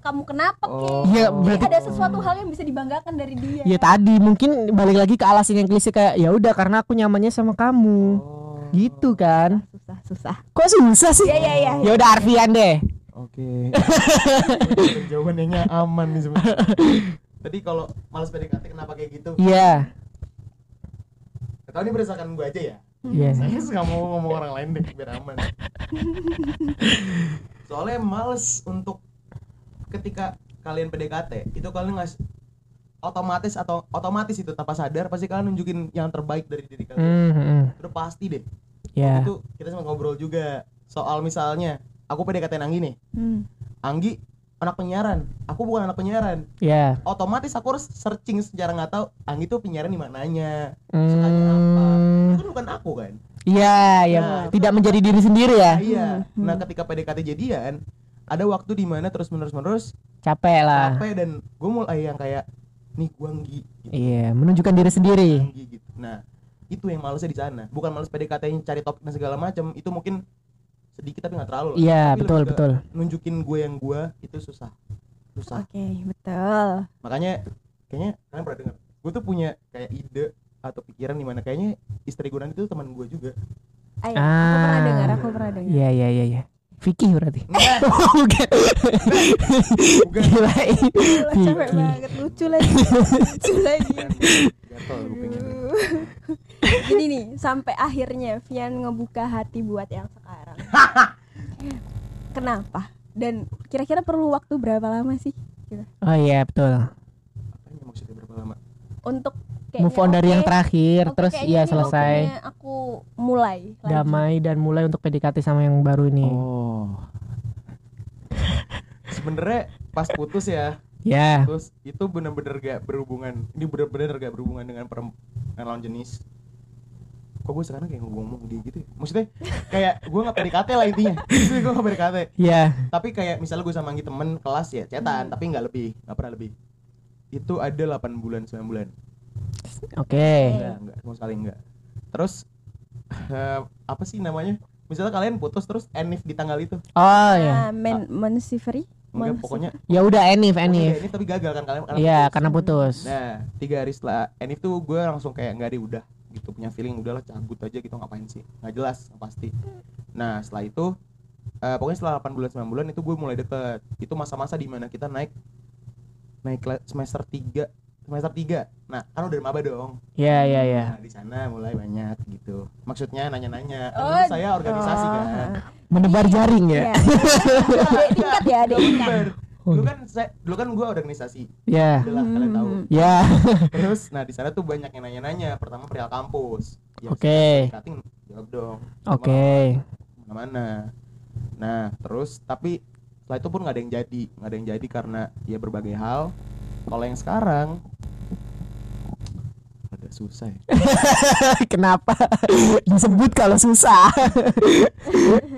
Speaker 3: kamu kenapa ke
Speaker 4: Oh.
Speaker 2: Iya,
Speaker 3: Jadi
Speaker 2: berarti-
Speaker 3: ada sesuatu hal yang bisa dibanggakan dari dia
Speaker 2: ya tadi mungkin balik lagi ke alasan yang klise kayak ya udah karena aku nyamannya sama kamu
Speaker 4: Oh.
Speaker 2: gitu kan
Speaker 3: susah susah
Speaker 2: kok susah sih
Speaker 3: Iya, iya, iya.
Speaker 2: ya udah Arfian deh
Speaker 4: Oke. Jawabannya aman nih sebenarnya. Tadi kalau males PDKT kenapa kayak gitu?
Speaker 2: iya
Speaker 4: Tahu ini berdasarkan gue aja ya.
Speaker 2: iya
Speaker 4: Saya nggak mau ngomong orang lain deh biar aman. Soalnya males untuk ketika kalian PDKT itu kalian nggak otomatis atau otomatis itu tanpa sadar pasti kalian nunjukin yang terbaik dari diri kalian.
Speaker 2: Hmm, hmm,
Speaker 4: Udah pasti deh.
Speaker 2: ya
Speaker 4: Itu kita sempat ngobrol juga soal misalnya aku PDKT Anggi nih.
Speaker 3: Hmm.
Speaker 4: Anggi anak penyiaran, aku bukan anak penyiaran.
Speaker 2: ya
Speaker 4: Otomatis aku harus searching secara nggak tahu Anggi tuh penyiaran di mananya, sukanya apa.
Speaker 2: Hmm,
Speaker 4: Itu kan bukan aku kan.
Speaker 2: iya ya
Speaker 4: Nah,
Speaker 2: tidak menjadi diri sendiri ya
Speaker 4: Nah, iya. Nah, ketika PDKT jadian, ada waktu di mana terus menerus menerus
Speaker 2: capek lah
Speaker 4: capek dan gue mulai yang kayak nih Anggi gitu.
Speaker 2: iya menunjukkan diri sendiri
Speaker 4: Anggi gitu. Nah, itu yang malesnya di sana. Bukan males PDKT yang cari topik dan segala macam, itu mungkin sedikit tapi nggak terlalu lah.
Speaker 2: iya
Speaker 4: Tapi
Speaker 2: betul betul.
Speaker 4: Nunjukin gue yang gue itu susah. Susah.
Speaker 3: oke betul.
Speaker 4: Makanya kayaknya kalian pernah dengar gue tuh punya kayak ide atau pikiran di mana kayaknya istri gue nanti tuh teman gue juga.
Speaker 3: Ayo, aku pernah
Speaker 2: Ah.
Speaker 3: dengar aku pernah dengar.
Speaker 2: Iya iya iya iya. Vicky berarti.
Speaker 4: Enggak.
Speaker 2: Bukan.
Speaker 4: Bukan.
Speaker 2: Gila,
Speaker 3: Lah, capek banget. Lucu lagi. Lucu lagi.
Speaker 4: Gatel kupingnya
Speaker 3: Jadi nih sampai akhirnya Vian ngebuka hati buat yang sekarang. Kenapa? Dan kira-kira perlu waktu berapa lama sih? gitu.
Speaker 2: Oh iya betul.
Speaker 4: Apanya maksudnya berapa lama?
Speaker 3: Untuk kayaknya
Speaker 2: Move on dari yang
Speaker 3: oke,
Speaker 2: terakhir,
Speaker 3: oke,
Speaker 2: terus ya
Speaker 3: ini
Speaker 2: selesai.
Speaker 3: Aku mulai lagi.
Speaker 2: Damai dan mulai untuk PDKT sama yang baru nih.
Speaker 4: Oh. Sebenarnya pas putus ya,
Speaker 2: Ya.
Speaker 4: terus itu bener-bener gak berhubungan. Ini bener-bener gak berhubungan dengan perem dengan lawan jenis. Kok gue sekarang kayak ngomong dia gitu ya? Maksudnya kayak gue gak PDKT lah intinya Maksudnya gue gak PDKT
Speaker 2: Ya.
Speaker 4: Tapi kayak misalnya gue sama temen kelas ya, cetan Tapi gak lebih, gak pernah lebih Itu ada 8 bulan, 9 bulan
Speaker 2: Oke.
Speaker 4: Enggak, enggak, sama sekali enggak Terus eh, Apa sih namanya? Misalnya kalian putus terus enif di tanggal itu
Speaker 2: Oh
Speaker 3: Ah,
Speaker 2: ya.
Speaker 3: men Mensiferi?
Speaker 4: Enggak, pokoknya
Speaker 2: Ya udah Enif, Enif.
Speaker 4: Enif tapi gagal kan kalian
Speaker 2: Iya, karena putus.
Speaker 4: Nah, tiga hari setelah Enif tuh gue langsung kayak nggak deh udah gitu punya feeling udahlah cabut aja gitu ngapain sih nggak jelas nggak pasti nah setelah itu eh, pokoknya setelah 8 bulan 9 bulan itu gue mulai deket itu masa-masa di mana kita naik naik semester 3 semester 3 nah kan udah maba dong
Speaker 2: Ya, ya, ya.
Speaker 4: nah di sana mulai banyak gitu maksudnya nanya-nanya kan
Speaker 3: Oh,
Speaker 4: dulu saya organisasi
Speaker 3: oh,
Speaker 4: kan
Speaker 2: Menebar jaring ya.
Speaker 3: Iya. Adik tingkat ya.
Speaker 4: Bener. Dulu kan saya dulu kan gue organisasi
Speaker 2: Ya.
Speaker 4: udah lah kalian tahu.
Speaker 2: Ya.
Speaker 4: Terus, nah di sana tuh banyak yang nanya-nanya. Pertama perihal kampus. Ya,
Speaker 2: Oke.
Speaker 4: Cutting, jawab dong.
Speaker 2: Oke.
Speaker 4: Mana? Nah, terus tapi setelah itu pun nggak ada yang jadi, nggak ada yang jadi karena ya berbagai hal. Kalau yang sekarang agak susah ya.
Speaker 2: Kenapa disebut kalau susah?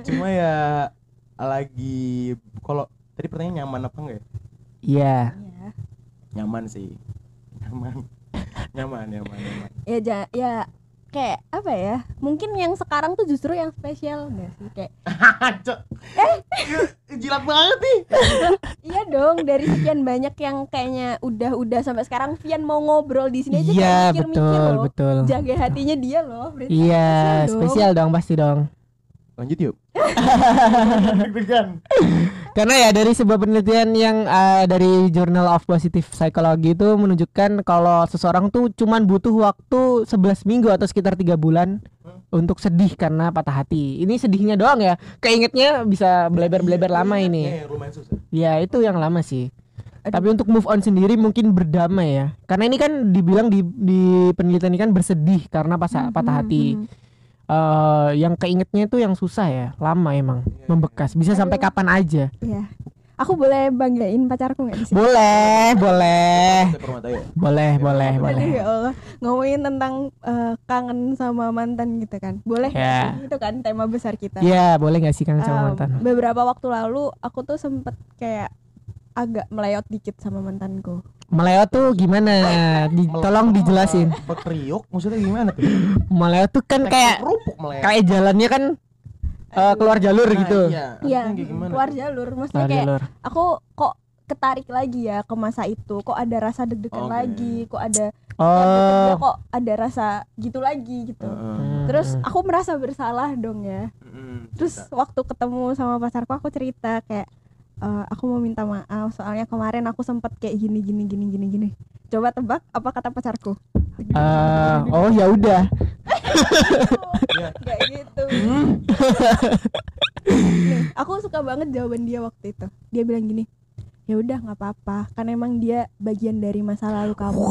Speaker 4: Cuma ya lagi kalau tadi pertanyaan nyaman apa enggak? ya?
Speaker 2: Iya.
Speaker 3: Iya.
Speaker 4: Nyaman sih. Nyaman. nyaman, nyaman, nyaman.
Speaker 3: Ya ja- ya kayak apa ya? Mungkin yang sekarang tuh justru yang spesial enggak sih? Kayak.
Speaker 4: Eh, jilat banget nih.
Speaker 3: iya dong dari sekian banyak yang kayaknya udah-udah sampai sekarang Vian mau ngobrol di sini aja
Speaker 2: Iya,
Speaker 3: kayak mikir-mikir
Speaker 2: betul,
Speaker 3: loh.
Speaker 2: betul.
Speaker 3: Jaga hatinya dia loh. Berarti
Speaker 2: Iya,
Speaker 3: dong.
Speaker 2: spesial dong pasti dong.
Speaker 4: Lanjut yuk. Deg-degan.
Speaker 2: Karena ya dari sebuah penelitian yang eh, dari Journal of Positive Psychology itu menunjukkan kalau seseorang tuh cuman butuh waktu 11 minggu atau sekitar tiga bulan untuk sedih karena patah hati. Ini sedihnya doang ya. Keingetnya bisa beleber-beleber lama
Speaker 4: Iya,
Speaker 2: ini.
Speaker 4: iya, lumayan susah.
Speaker 2: Ya itu yang lama sih. Tapi untuk move on sendiri mungkin berdamai ya. Karena ini kan dibilang di, di penelitian ini kan bersedih karena pas patah hati. Eh, yang keingetnya itu yang susah ya, lama emang, membekas. Bisa sampai kapan aja.
Speaker 3: Iya. Aku boleh banggain pacarku nggak di sini?
Speaker 2: Boleh, boleh. Boleh, boleh, boleh.
Speaker 3: ya Allah ngomongin tentang eh, kangen sama mantan gitu kan boleh nggak
Speaker 2: Ya.
Speaker 3: sih? itu kan tema besar kita
Speaker 2: Iya, boleh gak sih kangen sama
Speaker 3: Em,
Speaker 2: mantan?
Speaker 3: beberapa waktu lalu aku tuh sempet kayak agak melewat dikit sama mantanku
Speaker 2: Melewat tuh gimana? Di, tolong dijelasin.
Speaker 4: Bekriuk maksudnya gimana tuh?
Speaker 2: Melewat tuh kan kayak kayak jalannya kan eh, keluar jalur
Speaker 4: Nah,
Speaker 2: gitu.
Speaker 4: Iya, gimana?
Speaker 3: keluar jalur maksudnya
Speaker 2: Keluar
Speaker 3: kayak
Speaker 2: jalur.
Speaker 3: aku kok ketarik lagi ya ke masa itu kok ada rasa deg-degan
Speaker 4: Oke.
Speaker 3: lagi kok ada
Speaker 2: Oh.
Speaker 3: dia kok ada rasa gitu lagi gitu.
Speaker 2: Hmm.
Speaker 3: terus aku merasa bersalah dong ya
Speaker 4: Mm-mm,
Speaker 3: terus waktu ketemu sama pacarku aku cerita kayak "Eh, aku mau minta maaf soalnya kemarin aku sempet kayak gini gini gini gini gini. Coba tebak apa kata pacarku?
Speaker 2: Eh, oh ya udah.
Speaker 3: Kayak gitu. Nih, aku suka banget jawaban dia waktu itu. Dia bilang gini ya udah nggak apa-apa. Kan emang dia bagian dari masa lalu kamu.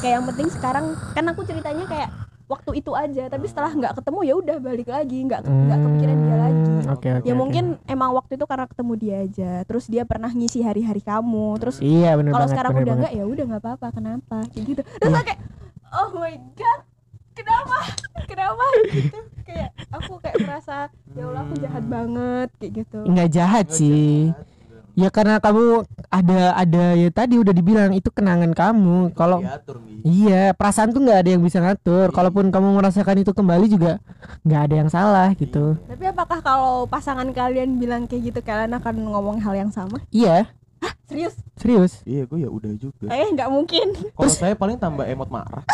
Speaker 3: Kayak yang penting sekarang kan aku ceritanya kayak waktu itu aja tapi setelah nggak ketemu ya udah balik lagi nggak nggak kepikiran dia lagi
Speaker 2: Hmm, Oke, oke.
Speaker 3: ya
Speaker 2: oke.
Speaker 3: mungkin emang waktu itu karena ketemu dia aja terus dia pernah ngisi hari-hari kamu terus
Speaker 2: Iya,
Speaker 3: kalau
Speaker 2: banget.
Speaker 3: sekarang
Speaker 2: bener
Speaker 3: udah enggak ya udah nggak apa-apa kenapa kayak gitu terus aku kayak oh my god kenapa kenapa gitu kayak aku kayak merasa ya Allah aku jahat banget kayak gitu
Speaker 2: Nggak jahat
Speaker 4: Nggak
Speaker 2: sih.
Speaker 4: jahat.
Speaker 2: Ya karena kamu ada ada ya tadi udah dibilang itu kenangan kamu. Kalau. Iya, perasaan tuh nggak ada yang bisa ngatur. Kalaupun kamu merasakan itu kembali juga nggak ada yang salah gitu.
Speaker 3: tapi apakah kalau pasangan kalian bilang kayak gitu kalian akan ngomong hal yang sama
Speaker 2: Iya,
Speaker 3: serius
Speaker 2: serius.
Speaker 4: Iya, gue ya udah juga.
Speaker 3: eh nggak mungkin
Speaker 4: Kalau saya paling tambah emot marah.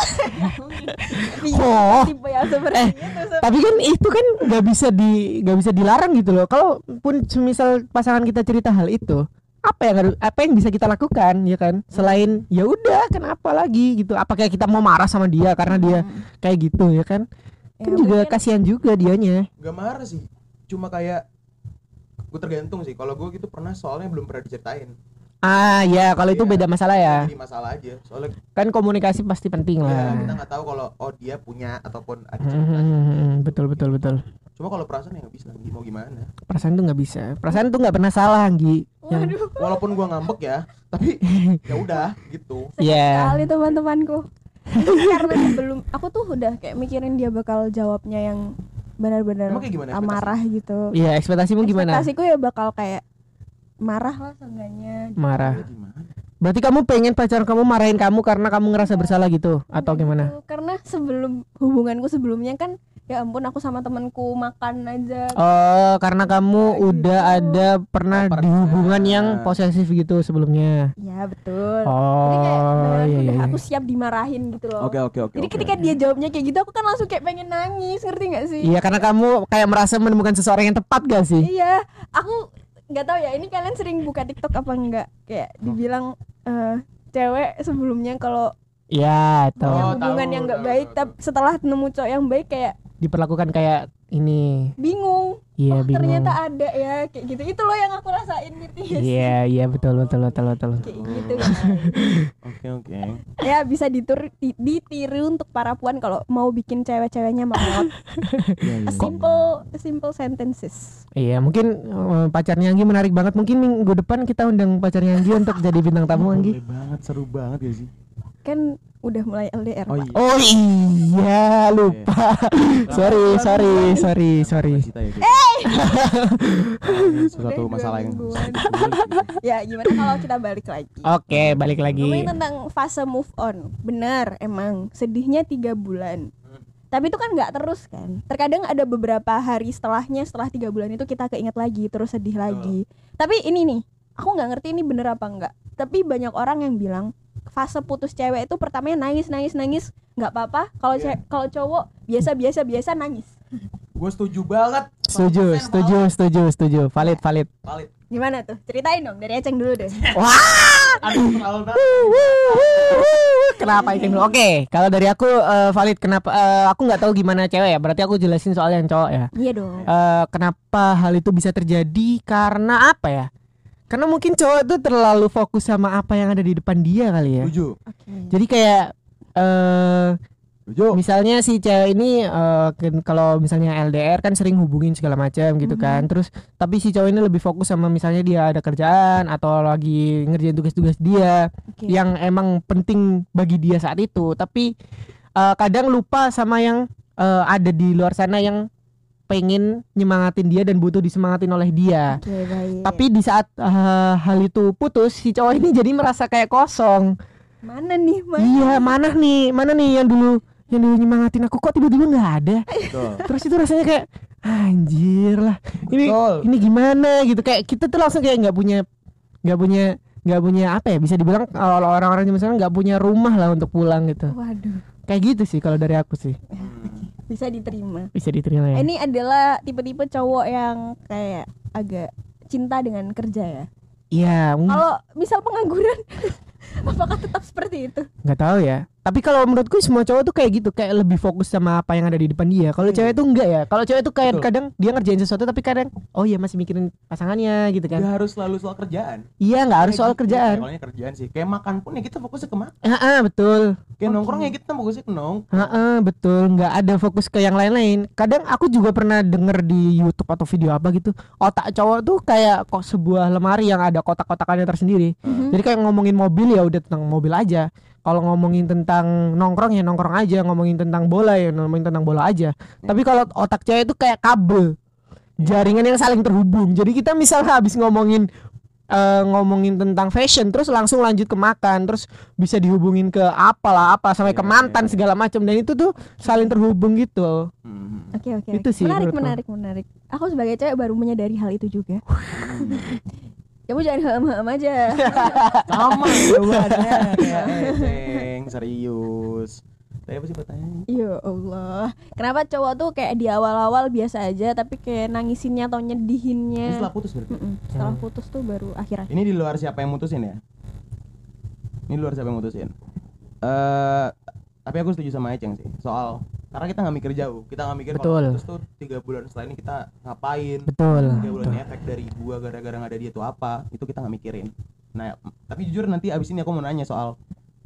Speaker 2: Oh.
Speaker 3: tipe yang seperti
Speaker 2: Eh,
Speaker 3: itu
Speaker 2: Tapi kan itu kan nggak bisa di nggak bisa dilarang gitu loh. Kalaupun semisal pasangan kita cerita hal itu, apa yang harus apa yang bisa kita lakukan ya kan? Selain ya udah kenapa lagi gitu? Apakah kita mau marah sama dia karena dia kayak gitu ya kan?
Speaker 3: Ya,
Speaker 2: Kan juga
Speaker 3: mungkin-
Speaker 2: kasihan juga dianya.
Speaker 4: Gak marah sih. Cuma kayak gue tergantung sih. Kalau gue gitu pernah soalnya belum pernah diceritain.
Speaker 2: Ah ya, kalau itu
Speaker 4: Iya.
Speaker 2: beda masalah ya.
Speaker 4: jadi masalah aja soalnya
Speaker 2: Kan komunikasi pasti penting
Speaker 4: ya,
Speaker 2: lah.
Speaker 4: kita nggak tahu kalau oh dia punya ataupun ada
Speaker 2: Hmm,
Speaker 4: cerita
Speaker 2: hmm, hmm, betul betul betul.
Speaker 4: cuma kalau perasaan ya nggak bisa mau gimana
Speaker 2: Perasaan tuh nggak bisa. Perasaan tuh nggak pernah salah, Anggi. Yang
Speaker 3: Waduh,
Speaker 4: walaupun gua ngambek ya tapi ya udah gitu
Speaker 3: sehat
Speaker 2: Iya.
Speaker 3: sekali teman-temanku. Karena sebelum aku tuh udah kayak mikirin dia bakal jawabnya yang benar-benar amarah gitu.
Speaker 2: Iya, ekspektasimu gimana?
Speaker 3: Ekspektasiku ya bakal kayak marah lah seenggaknya.
Speaker 2: Marah.
Speaker 4: Ya gimana
Speaker 2: Berarti kamu pengen pacar kamu marahin kamu karena kamu ngerasa bersalah gitu atau gimana?
Speaker 3: Gitu. Karena sebelum hubunganku sebelumnya kan ya ampun aku sama temanku makan aja.
Speaker 2: Oh, karena kamu
Speaker 3: Kayak
Speaker 2: udah
Speaker 3: gitu.
Speaker 2: ada pernah
Speaker 4: Oh,
Speaker 2: di hubungan yang posesif gitu sebelumnya.
Speaker 3: Ya betul.
Speaker 2: Oh,
Speaker 3: Jadi kayak
Speaker 2: iya,
Speaker 3: udah
Speaker 2: iya.
Speaker 3: aku siap dimarahin gitu loh.
Speaker 4: oke oke oke
Speaker 3: Jadi ketika dia jawabnya kayak gitu aku kan langsung kayak pengen nangis, ngerti gak sih?
Speaker 2: Iya, karena kamu kayak merasa menemukan seseorang yang tepat gak sih?
Speaker 3: Iya, aku nggak tahu ya. Ini kalian sering buka TikTok apa enggak? Kayak dibilang eh, cewek sebelumnya kalau
Speaker 2: Iya,
Speaker 3: punya
Speaker 2: tuh
Speaker 4: Oh,
Speaker 3: hubungan
Speaker 4: tahu,
Speaker 3: yang nggak
Speaker 4: tahu,
Speaker 3: baik,
Speaker 4: tahu,
Speaker 3: tapi setelah nemu cowok yang baik kayak
Speaker 2: diperlakukan kayak ini.
Speaker 3: bingung.
Speaker 2: Iya,
Speaker 3: oh,
Speaker 2: bingung.
Speaker 3: ternyata ada ya kayak gitu. Itu loh yang aku rasain gitu ya.
Speaker 2: Iya, iya betul betul betul betul.
Speaker 3: Kayak gitu ya.
Speaker 4: oke oke
Speaker 3: ya bisa ditur di- ditiru untuk para puan kalau mau bikin cewek-cewnya melot.
Speaker 4: Iya, iya,
Speaker 3: simple simple sentences.
Speaker 2: Iya, mungkin eh, pacarnya Anggi menarik banget. Mungkin minggu depan kita undang pacarnya Anggi untuk jadi bintang tamu Anggi.
Speaker 4: Boleh banget seru banget ya sih
Speaker 3: Kan udah mulai LDR.
Speaker 4: oh
Speaker 3: Pak.
Speaker 4: iya
Speaker 2: Oh iya, lupa. sorry, sorry, sorry, sorry.
Speaker 4: Oh, sesuatu
Speaker 3: Udah
Speaker 4: masalah yang
Speaker 3: ya gimana kalau kita balik lagi?
Speaker 2: Oke, balik lagi.
Speaker 3: Ngomongin tentang fase move on, benar emang sedihnya tiga bulan. Tapi itu kan nggak terus kan. Terkadang ada beberapa hari setelahnya, setelah tiga bulan itu kita keinget lagi, terus sedih lagi. Tapi ini nih, aku nggak ngerti ini bener apa enggak. Tapi banyak orang yang bilang fase putus cewek itu pertamanya nangis, nangis, nangis, nggak apa-apa. Kalau
Speaker 4: Iya.
Speaker 3: ce- kalau cowok biasa, biasa, biasa nangis.
Speaker 4: gue setuju banget
Speaker 2: Setuju,
Speaker 4: 100%
Speaker 2: setuju, setuju, setuju. Valid, valid.
Speaker 4: valid
Speaker 3: Gimana tuh? Ceritain dong dari Eceng dulu deh.
Speaker 4: aduh dalam.
Speaker 2: Kenapa itu dulu? Oke, kalau dari aku eh, valid. Kenapa? eh, aku nggak tahu gimana cewek ya. Berarti aku jelasin soal yang cowok ya.
Speaker 3: Iya dong.
Speaker 2: Eh, kenapa hal itu bisa terjadi? Karena apa ya? Karena mungkin cowok itu terlalu fokus sama apa yang ada di depan dia kali ya.
Speaker 4: setuju
Speaker 3: Oke.
Speaker 2: Jadi kayak eh
Speaker 4: setuju
Speaker 2: misalnya si cewek ini eh, kan kalau misalnya LDR kan sering hubungin segala macam gitu kan. Terus tapi si cowok ini lebih fokus sama misalnya dia ada kerjaan atau lagi ngerjain tugas-tugas dia
Speaker 3: Oke.
Speaker 2: yang emang penting bagi dia saat itu. Tapi eh, kadang lupa sama yang eh, ada di luar sana yang pengen nyemangatin dia dan butuh disemangatin oleh dia.
Speaker 3: Oke, baik.
Speaker 2: Tapi di saat eh, hal itu putus, si cowok ini jadi merasa kayak kosong.
Speaker 3: mana nih? Mana?
Speaker 2: Iya, mana nih? Mana nih yang dulu yang dulu nyemangatin aku kok tiba-tiba nggak ada?
Speaker 4: betul
Speaker 2: Terus itu rasanya kayak anjir lah. Ini
Speaker 4: Betul.
Speaker 2: ini gimana gitu kayak kita tuh langsung kayak nggak punya nggak punya nggak punya apa ya bisa dibilang kalau orang-orang sekarang nggak punya rumah lah untuk pulang gitu.
Speaker 3: Waduh,
Speaker 2: Kayak gitu sih kalau dari aku sih.
Speaker 3: Bisa diterima.
Speaker 2: Bisa diterima ya.
Speaker 3: Ini adalah tipe-tipe cowok yang kayak agak cinta dengan kerja ya.
Speaker 2: Iya,
Speaker 3: Kalau misal pengangguran, apakah tetap seperti itu?
Speaker 2: nggak tahu ya. Tapi kalau menurutku semua cowok tuh kayak gitu, kayak lebih fokus sama apa yang ada di depan dia. Kalau cewek tuh enggak ya. Kalau cewek tuh kayak
Speaker 4: Betul.
Speaker 2: kadang dia ngerjain sesuatu tapi kadang oh iya masih mikirin pasangannya gitu
Speaker 4: Gak
Speaker 2: kan.
Speaker 4: harus selalu soal kerjaan
Speaker 2: Iya, nggak harus soal
Speaker 4: gitu,
Speaker 2: kerjaan.
Speaker 4: Awalnya kerjaan sih Kayak makan pun ya kita fokusnya ke makan
Speaker 2: Heeh, betul.
Speaker 4: Kayak nongkrong ya kita fokusnya ke nong
Speaker 2: Heeh, betul. Nggak ada fokus ke yang lain-lain. Kadang aku juga pernah denger di YouTube atau video apa gitu. Otak cowok tuh kayak kok sebuah lemari yang ada kotak-kotakannya tersendiri. Jadi kayak ngomongin mobil ya udah tentang mobil aja. Kalau ngomongin tentang nongkrong ya nongkrong aja, ngomongin tentang bola ya ngomongin tentang bola aja. Tapi kalau otak cewek itu kayak kabel jaringan yang saling terhubung. Jadi kita misalnya habis ngomongin eh, ngomongin tentang fashion terus langsung lanjut ke makan terus bisa dihubungin ke apalah apa sampai ke
Speaker 4: Iya,
Speaker 2: mantan
Speaker 4: iya.
Speaker 2: segala macam dan itu tuh saling terhubung gitu.
Speaker 4: Hmm.
Speaker 3: Oke oke.
Speaker 2: Itu
Speaker 3: oke.
Speaker 2: sih
Speaker 3: menarik menarik menarik. Aku sebagai cewek baru menyadari hal itu juga. Kamu jangan hem-hem aja.
Speaker 4: Sama jawabannya Kayak Serius Tadi apa sih pertanyaannya?
Speaker 3: Ya Allah. Kenapa cowok tuh kayak di awal-awal biasa aja tapi kayak nangisinnya atau
Speaker 4: Ini
Speaker 3: nyedihinnya.
Speaker 4: setelah putus berarti
Speaker 3: Mm-mm, setelah putus tuh baru akhirnya.
Speaker 4: Ini di luar siapa yang mutusin ya? Ini di luar siapa yang mutusin? Eh, tapi aku setuju sama Eceng sih soal karena kita nggak mikir jauh, kita nggak mikir
Speaker 2: Betul.
Speaker 4: kalau putus tuh tiga bulan setelah ini kita ngapain,
Speaker 2: Betul.
Speaker 4: tiga bulan ini efek dari gua gara-gara nggak ada dia tuh apa, itu kita nggak mikirin. nah tapi jujur nanti abis ini aku mau nanya soal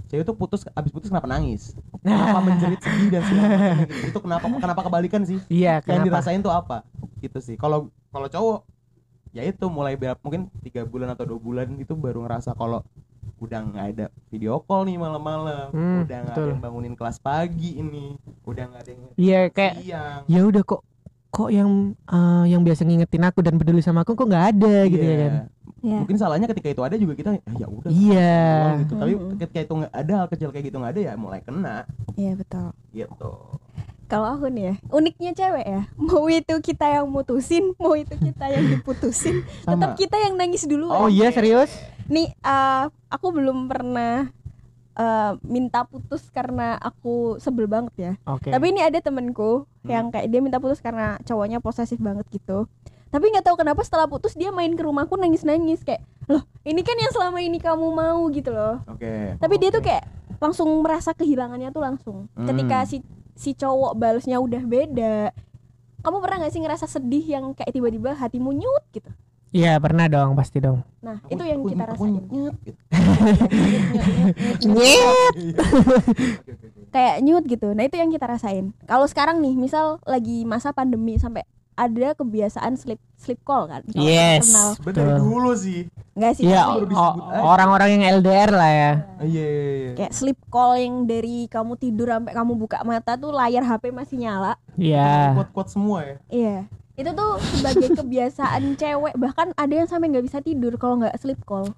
Speaker 4: cewek tuh putus abis putus kenapa nangis kenapa menjerit sedih dan segala macam gitu. itu kenapa kenapa kebalikan sih
Speaker 2: Iya,
Speaker 4: yang
Speaker 2: kenapa?
Speaker 4: dirasain tuh apa gitu sih kalau kalau cowok ya itu mulai berapa mungkin tiga bulan atau dua bulan itu baru ngerasa kalau udah nggak ada video call nih malam-malam
Speaker 2: Hmm,
Speaker 4: udah nggak ada yang bangunin kelas pagi ini udah nggak ada yang
Speaker 2: Iya, kayak
Speaker 4: siang
Speaker 2: ya udah kok kok yang eh, yang biasa ngingetin aku dan peduli sama aku kok nggak ada gitu ya
Speaker 4: Iya.
Speaker 2: kan.
Speaker 3: Ya.
Speaker 4: mungkin salahnya ketika itu ada juga kita "Ah, ya udah
Speaker 2: Iya.
Speaker 4: doang gitu tapi
Speaker 3: Mhm.
Speaker 4: ketika itu nggak ada hal kecil kayak gitu nggak ada ya mulai kena
Speaker 3: Iya betul.
Speaker 4: gitu
Speaker 3: Kalau aku nih ya, uniknya cewek ya, mau itu kita yang mutusin, mau itu kita yang diputusin, tetap kita yang nangis dulu.
Speaker 2: Oh iya serius?
Speaker 3: Nih, eh, aku belum pernah eh, minta putus karena aku sebel banget ya.
Speaker 2: Oke.
Speaker 3: Tapi ini ada temenku
Speaker 4: Hmm.
Speaker 3: yang kayak dia minta putus karena cowoknya posesif banget gitu. Tapi nggak tahu kenapa setelah putus dia main ke rumahku nangis-nangis kayak, loh ini kan yang selama ini kamu mau gitu loh.
Speaker 4: oke
Speaker 3: Tapi dia tuh kayak langsung merasa kehilangannya tuh langsung.
Speaker 4: Hmm.
Speaker 3: Ketika si si cowok balesnya udah beda. Kamu pernah gak sih ngerasa sedih yang kayak tiba-tiba hatimu nyut gitu?
Speaker 2: Iya pernah dong pasti dong.
Speaker 3: Nah,
Speaker 4: Aku-
Speaker 3: itu yang
Speaker 4: aku-
Speaker 3: kita
Speaker 4: aku
Speaker 3: rasain.
Speaker 4: nyet, gitu. Oke, oke.
Speaker 3: Kayak nyut gitu. Nah, itu yang kita rasain. Kalau sekarang nih, misal lagi masa pandemi sampai ada kebiasaan sleep sleep call kan. Kalau
Speaker 2: Yes.
Speaker 3: Kenal.
Speaker 4: Dulu sih
Speaker 3: Enggak sih.
Speaker 2: Iya
Speaker 4: aja.
Speaker 2: orang-orang yang LDR lah ya.
Speaker 4: Iya iya iya
Speaker 3: kayak sleep call yang dari kamu tidur sampai kamu buka mata tuh layar HP masih nyala.
Speaker 2: Iya.
Speaker 4: kuat kuat semua ya
Speaker 3: Iya. Itu tuh sebagai kebiasaan cewek bahkan ada yang sampai nggak bisa tidur kalau nggak sleep call.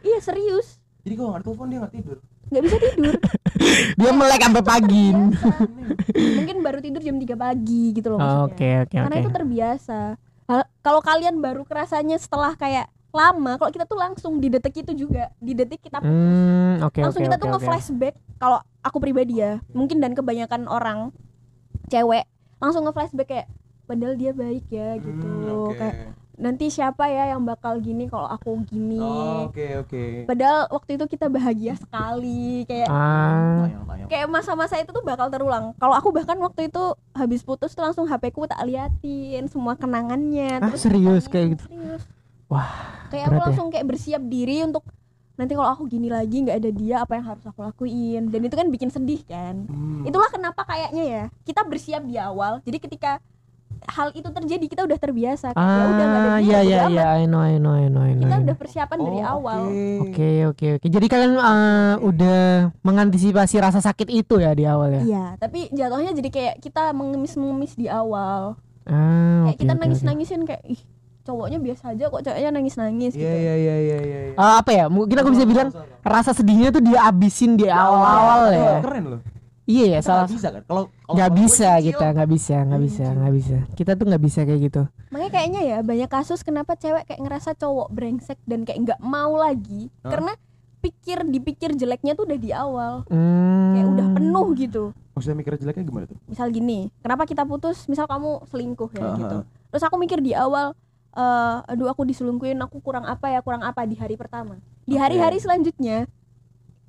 Speaker 3: iya serius,
Speaker 4: jadi kalau nggak telepon dia nggak tidur
Speaker 3: nggak bisa tidur.
Speaker 2: Dia melek sampai pagi.
Speaker 3: Mungkin baru tidur jam 3 pagi gitu loh maksudnya.
Speaker 2: Oke oke
Speaker 3: Karena
Speaker 2: oke.
Speaker 3: itu terbiasa. Kalau kalian baru kerasanya setelah kayak lama, kalau kita tuh langsung di detik itu juga, di detik kita.
Speaker 2: Hmm oke
Speaker 3: langsung
Speaker 2: oke
Speaker 3: kita
Speaker 2: oke.
Speaker 3: tuh
Speaker 2: oke.
Speaker 3: nge-flashback kalau aku pribadi ya mungkin dan kebanyakan orang cewek langsung nge-flashback kayak padahal dia baik ya gitu
Speaker 4: Hmm, oke.
Speaker 3: kayak nanti siapa ya yang bakal gini kalau aku gini.
Speaker 4: Oh, oke oke.
Speaker 3: Padahal waktu itu kita bahagia sekali kayak
Speaker 2: Ah.
Speaker 3: Kayak masa-masa itu tuh bakal terulang. Kalau aku bahkan waktu itu habis putus tuh langsung HP ku tak liatin semua kenangannya
Speaker 2: Ah, serius? kayak gitu?
Speaker 3: serius.
Speaker 2: Wah,
Speaker 3: kayak aku
Speaker 2: ya.
Speaker 3: langsung kayak bersiap diri untuk nanti kalau aku gini lagi nggak ada dia apa yang harus aku lakuin? Dan itu kan bikin sedih kan.
Speaker 4: Hmm.
Speaker 3: itulah kenapa kayaknya ya kita bersiap di awal. Jadi ketika hal itu terjadi kita udah terbiasa kayak, ya udah nggak ada
Speaker 2: Ah iya iya iya I know I know I know I know.
Speaker 3: kita udah persiapan dari
Speaker 4: Oh,
Speaker 3: awal
Speaker 2: Oke oke oke. Jadi kalian eh, udah mengantisipasi rasa sakit itu ya di awal ya?
Speaker 3: iya tapi jatuhnya jadi kayak kita mengemis-mengemis di awal
Speaker 2: Ah,
Speaker 3: kayak kita
Speaker 2: oke,
Speaker 3: nangis-nangisin kayak ih cowoknya biasa aja kok ceweknya nangis-nangis
Speaker 4: iya
Speaker 3: gitu
Speaker 4: iya iya iya iya
Speaker 2: oke. Eh, apa ya? Mungkin aku bisa bilang rasa sedihnya tuh dia abisin di awal-awal ya.
Speaker 4: keren loh
Speaker 2: Iya ya, salah.
Speaker 4: bisa kan? Kalau kalau-
Speaker 2: nggak bisa
Speaker 4: gua
Speaker 2: kita, nggak bisa, nggak bisa, nggak bisa. Kita tuh nggak bisa kayak gitu.
Speaker 3: makanya kayaknya ya banyak kasus kenapa cewek kayak ngerasa cowok brengsek dan kayak nggak mau lagi.
Speaker 4: Hah?
Speaker 3: karena pikir dipikir jeleknya tuh udah di awal.
Speaker 2: Hmm.
Speaker 3: kayak udah penuh gitu.
Speaker 4: Maksudnya mikir jeleknya gimana tuh?
Speaker 3: Misal gini kenapa kita putus? Misal kamu selingkuh ya
Speaker 4: Ah,
Speaker 3: gitu.
Speaker 4: ah.
Speaker 3: terus aku mikir di awal eh aduh aku diselingkuhin aku kurang apa ya kurang apa di hari pertama. Di hari-hari selanjutnya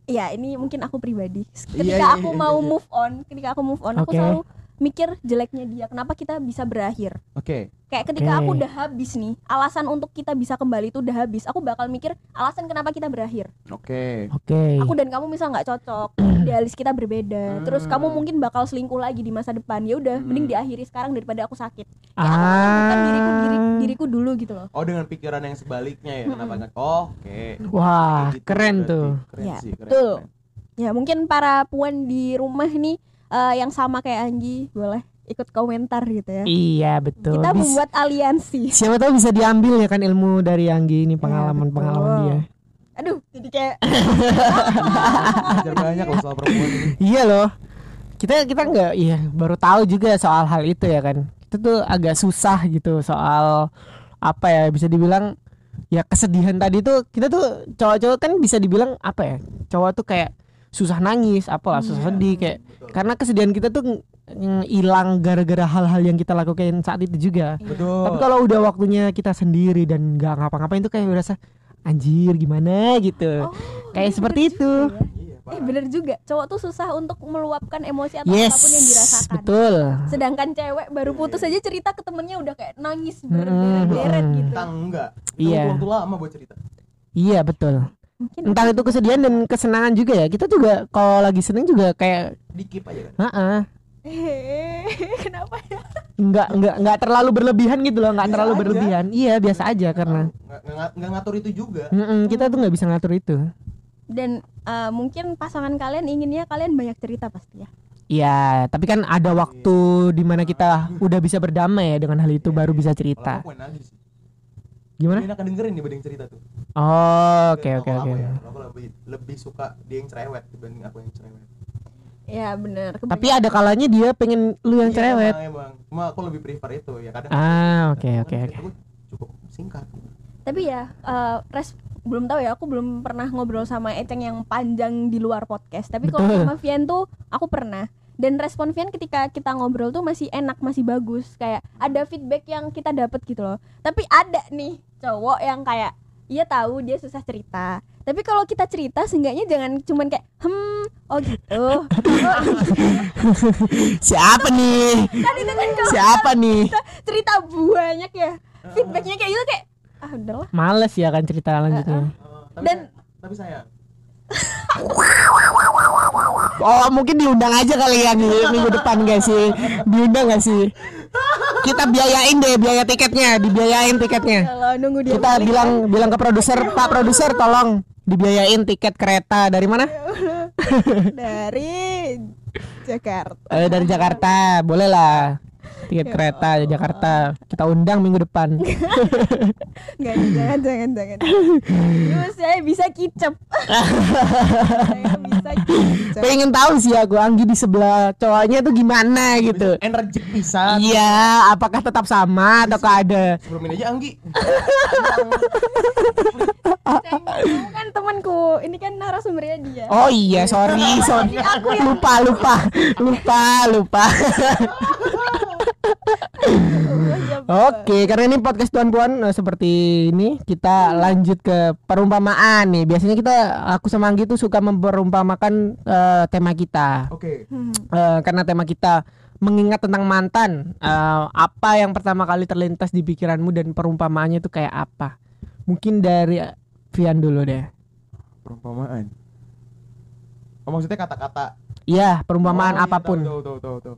Speaker 3: ya ini mungkin aku pribadi ketika
Speaker 4: Iya, iya,
Speaker 3: aku
Speaker 4: iya,
Speaker 3: mau
Speaker 4: iya.
Speaker 3: move on ketika aku move on aku
Speaker 2: Oke.
Speaker 3: selalu mikir jeleknya dia kenapa kita bisa berakhir
Speaker 4: oke
Speaker 3: kayak ketika
Speaker 2: Oke.
Speaker 3: aku udah habis nih alasan untuk kita bisa kembali itu udah habis aku bakal mikir alasan kenapa kita berakhir
Speaker 4: oke
Speaker 2: Oke.
Speaker 3: aku dan kamu misal nggak cocok idealis kita berbeda terus kamu
Speaker 4: Hmm.
Speaker 3: mungkin bakal selingkuh lagi di masa depan ya udah mending
Speaker 4: Hmm.
Speaker 3: diakhiri sekarang daripada aku sakit kayak aku menentukan diriku diri,
Speaker 2: Ah.
Speaker 3: diriku dulu gitu loh
Speaker 4: oh dengan pikiran yang sebaliknya ya kenapa nggak oh oke
Speaker 2: Wah,
Speaker 4: Kayak gitu
Speaker 2: keren
Speaker 4: berarti.
Speaker 2: tuh.
Speaker 4: keren
Speaker 3: Ya,
Speaker 4: sih keren,
Speaker 3: betul.
Speaker 4: keren.
Speaker 3: ya mungkin para puan di rumah nih eh, yang sama kayak Anggi boleh ikut komentar gitu ya
Speaker 2: Iya betul.
Speaker 3: kita
Speaker 2: Bis-
Speaker 3: membuat aliansi
Speaker 2: Siapa tahu bisa diambil ya kan ilmu dari Anggi ini pengalaman-pengalaman
Speaker 3: betul.
Speaker 2: dia.
Speaker 3: aduh jadi kayak
Speaker 4: belajar banyak loh soal perempuan ini
Speaker 2: Iya loh. Kita kita nggak iya baru tahu juga soal hal itu ya kan. Itu tuh agak susah gitu soal apa ya bisa dibilang ya kesedihan tadi tuh kita tuh cowok-cowok kan bisa dibilang apa ya cowok tuh kayak susah nangis apalah susah sedih kayak karena kesedihan kita tuh ng- ng- hilang gara-gara hal-hal yang kita lakukan saat itu juga.
Speaker 4: Betul.
Speaker 2: Tapi kalau udah waktunya kita sendiri dan nggak ngapa-ngapain tuh kayak berasa anjir gimana? gitu.
Speaker 3: Oh,
Speaker 2: kayak
Speaker 3: iya
Speaker 2: seperti itu.
Speaker 3: ya.
Speaker 4: iya
Speaker 3: eh bener juga. Cowok tuh susah untuk meluapkan emosi atau
Speaker 2: yes
Speaker 3: apa pun yang dirasakan.
Speaker 2: betul.
Speaker 3: Sedangkan cewek baru putus aja cerita ke temennya udah kayak nangis berderet-deret
Speaker 2: hmm.
Speaker 3: gitu.
Speaker 4: Kita enggak?
Speaker 2: Iya.
Speaker 4: Waktu lama buat cerita?
Speaker 2: Iya betul.
Speaker 3: Mungkin
Speaker 2: Entah itu kesedihan dan kesenangan juga ya. Kita juga kalau lagi seneng juga kayak
Speaker 4: dikip aja kan
Speaker 2: Heeh.
Speaker 3: Eh, kenapa ya?
Speaker 2: nggak nggak nggak terlalu berlebihan gitu loh nggak
Speaker 4: Biasa
Speaker 2: terlalu
Speaker 4: aja.
Speaker 2: berlebihan iya biasa aja karena
Speaker 4: nggak nggak- nggak ngatur itu juga
Speaker 2: Mm-mm, kita tuh nggak bisa ngatur itu
Speaker 3: Dan eh, mungkin pasangan kalian inginnya kalian banyak cerita pasti ya.
Speaker 2: Iya tapi kan ada waktu di mana kita udah bisa berdamai ya dengan hal itu baru bisa
Speaker 4: kalau
Speaker 2: cerita
Speaker 4: sih
Speaker 2: gimana
Speaker 4: Ini enak dengerin dibanding cerita tuh
Speaker 2: oh oke oke oke
Speaker 4: ya, aku lebih lebih suka dia yang cerewet dibanding aku yang cerewet
Speaker 3: Ya benar.
Speaker 2: tapi ada kalanya dia pengen lu yang
Speaker 4: Iya,
Speaker 2: cerewet
Speaker 4: emang, emang. Cuma aku lebih prefer itu ya kadang
Speaker 2: ah oke oke oke
Speaker 4: cukup singkat
Speaker 3: Tapi ya eh, res belum tahu ya, aku belum pernah ngobrol sama Eceng yang panjang di luar podcast. Tapi kalau sama Vian tuh aku pernah. Dan respon Vian ketika kita ngobrol tuh masih enak, masih bagus. Kayak ada feedback yang kita dapat gitu loh. Tapi ada nih cowok yang kayak iya tahu dia susah cerita. Tapi kalau kita cerita seenggaknya jangan cuman kayak hmm oh gitu. Oh,
Speaker 2: siapa nih
Speaker 3: kan itu kan kalau
Speaker 2: siapa nih
Speaker 3: cerita banyak ya. Feedbacknya kayak gitu kayak ah udahlah.
Speaker 2: males ya kan cerita lanjutnya
Speaker 4: Oh, tapi
Speaker 3: Dan-
Speaker 4: saya- tapi saya
Speaker 2: Oh mungkin diundang aja kali ya nih minggu depan gak sih Diundang gak sih Kita biayain deh biaya tiketnya Dibiayain tiketnya
Speaker 3: Kalau nunggu dia
Speaker 2: Kita bilang bilang ke produser Pak produser tolong Dibiayain tiket kereta dari mana?
Speaker 3: dari Jakarta.
Speaker 2: Eh, dari Jakarta Boleh lah Tiket kereta dari Jakarta Kita undang minggu depan
Speaker 3: Enggak, jangan, jangan, jangan. Terus saya bisa kicep. saya bisa kicep.
Speaker 2: Pengen tahu sih aku Anggi di sebelah cowoknya tuh gimana gitu
Speaker 4: energi pisan
Speaker 2: Iya apakah tetap sama atau ada
Speaker 4: sebelum ini aja Anggi
Speaker 3: Kamu kan temanku, ini kan narasumbernya dia.
Speaker 2: Oh iya, sorry, sorry. lupa, lupa, lupa, lupa. Oke, karena ini podcast tuan puan eh, seperti ini, kita lanjut ke perumpamaan nih. Biasanya kita, aku sama Anggi tuh suka memperumpamakan eh, tema kita.
Speaker 4: oke
Speaker 3: Hmm.
Speaker 2: Eh, karena tema kita mengingat tentang mantan. Eh, apa yang pertama kali terlintas di pikiranmu dan perumpamaannya itu kayak apa? Mungkin dari Vian dulu deh.
Speaker 4: perumpamaan oh maksudnya kata-kata
Speaker 2: Iya, perumpamaan
Speaker 4: Oh, iya,
Speaker 2: apa pun.
Speaker 4: tahu, tahu, tahu, tahu.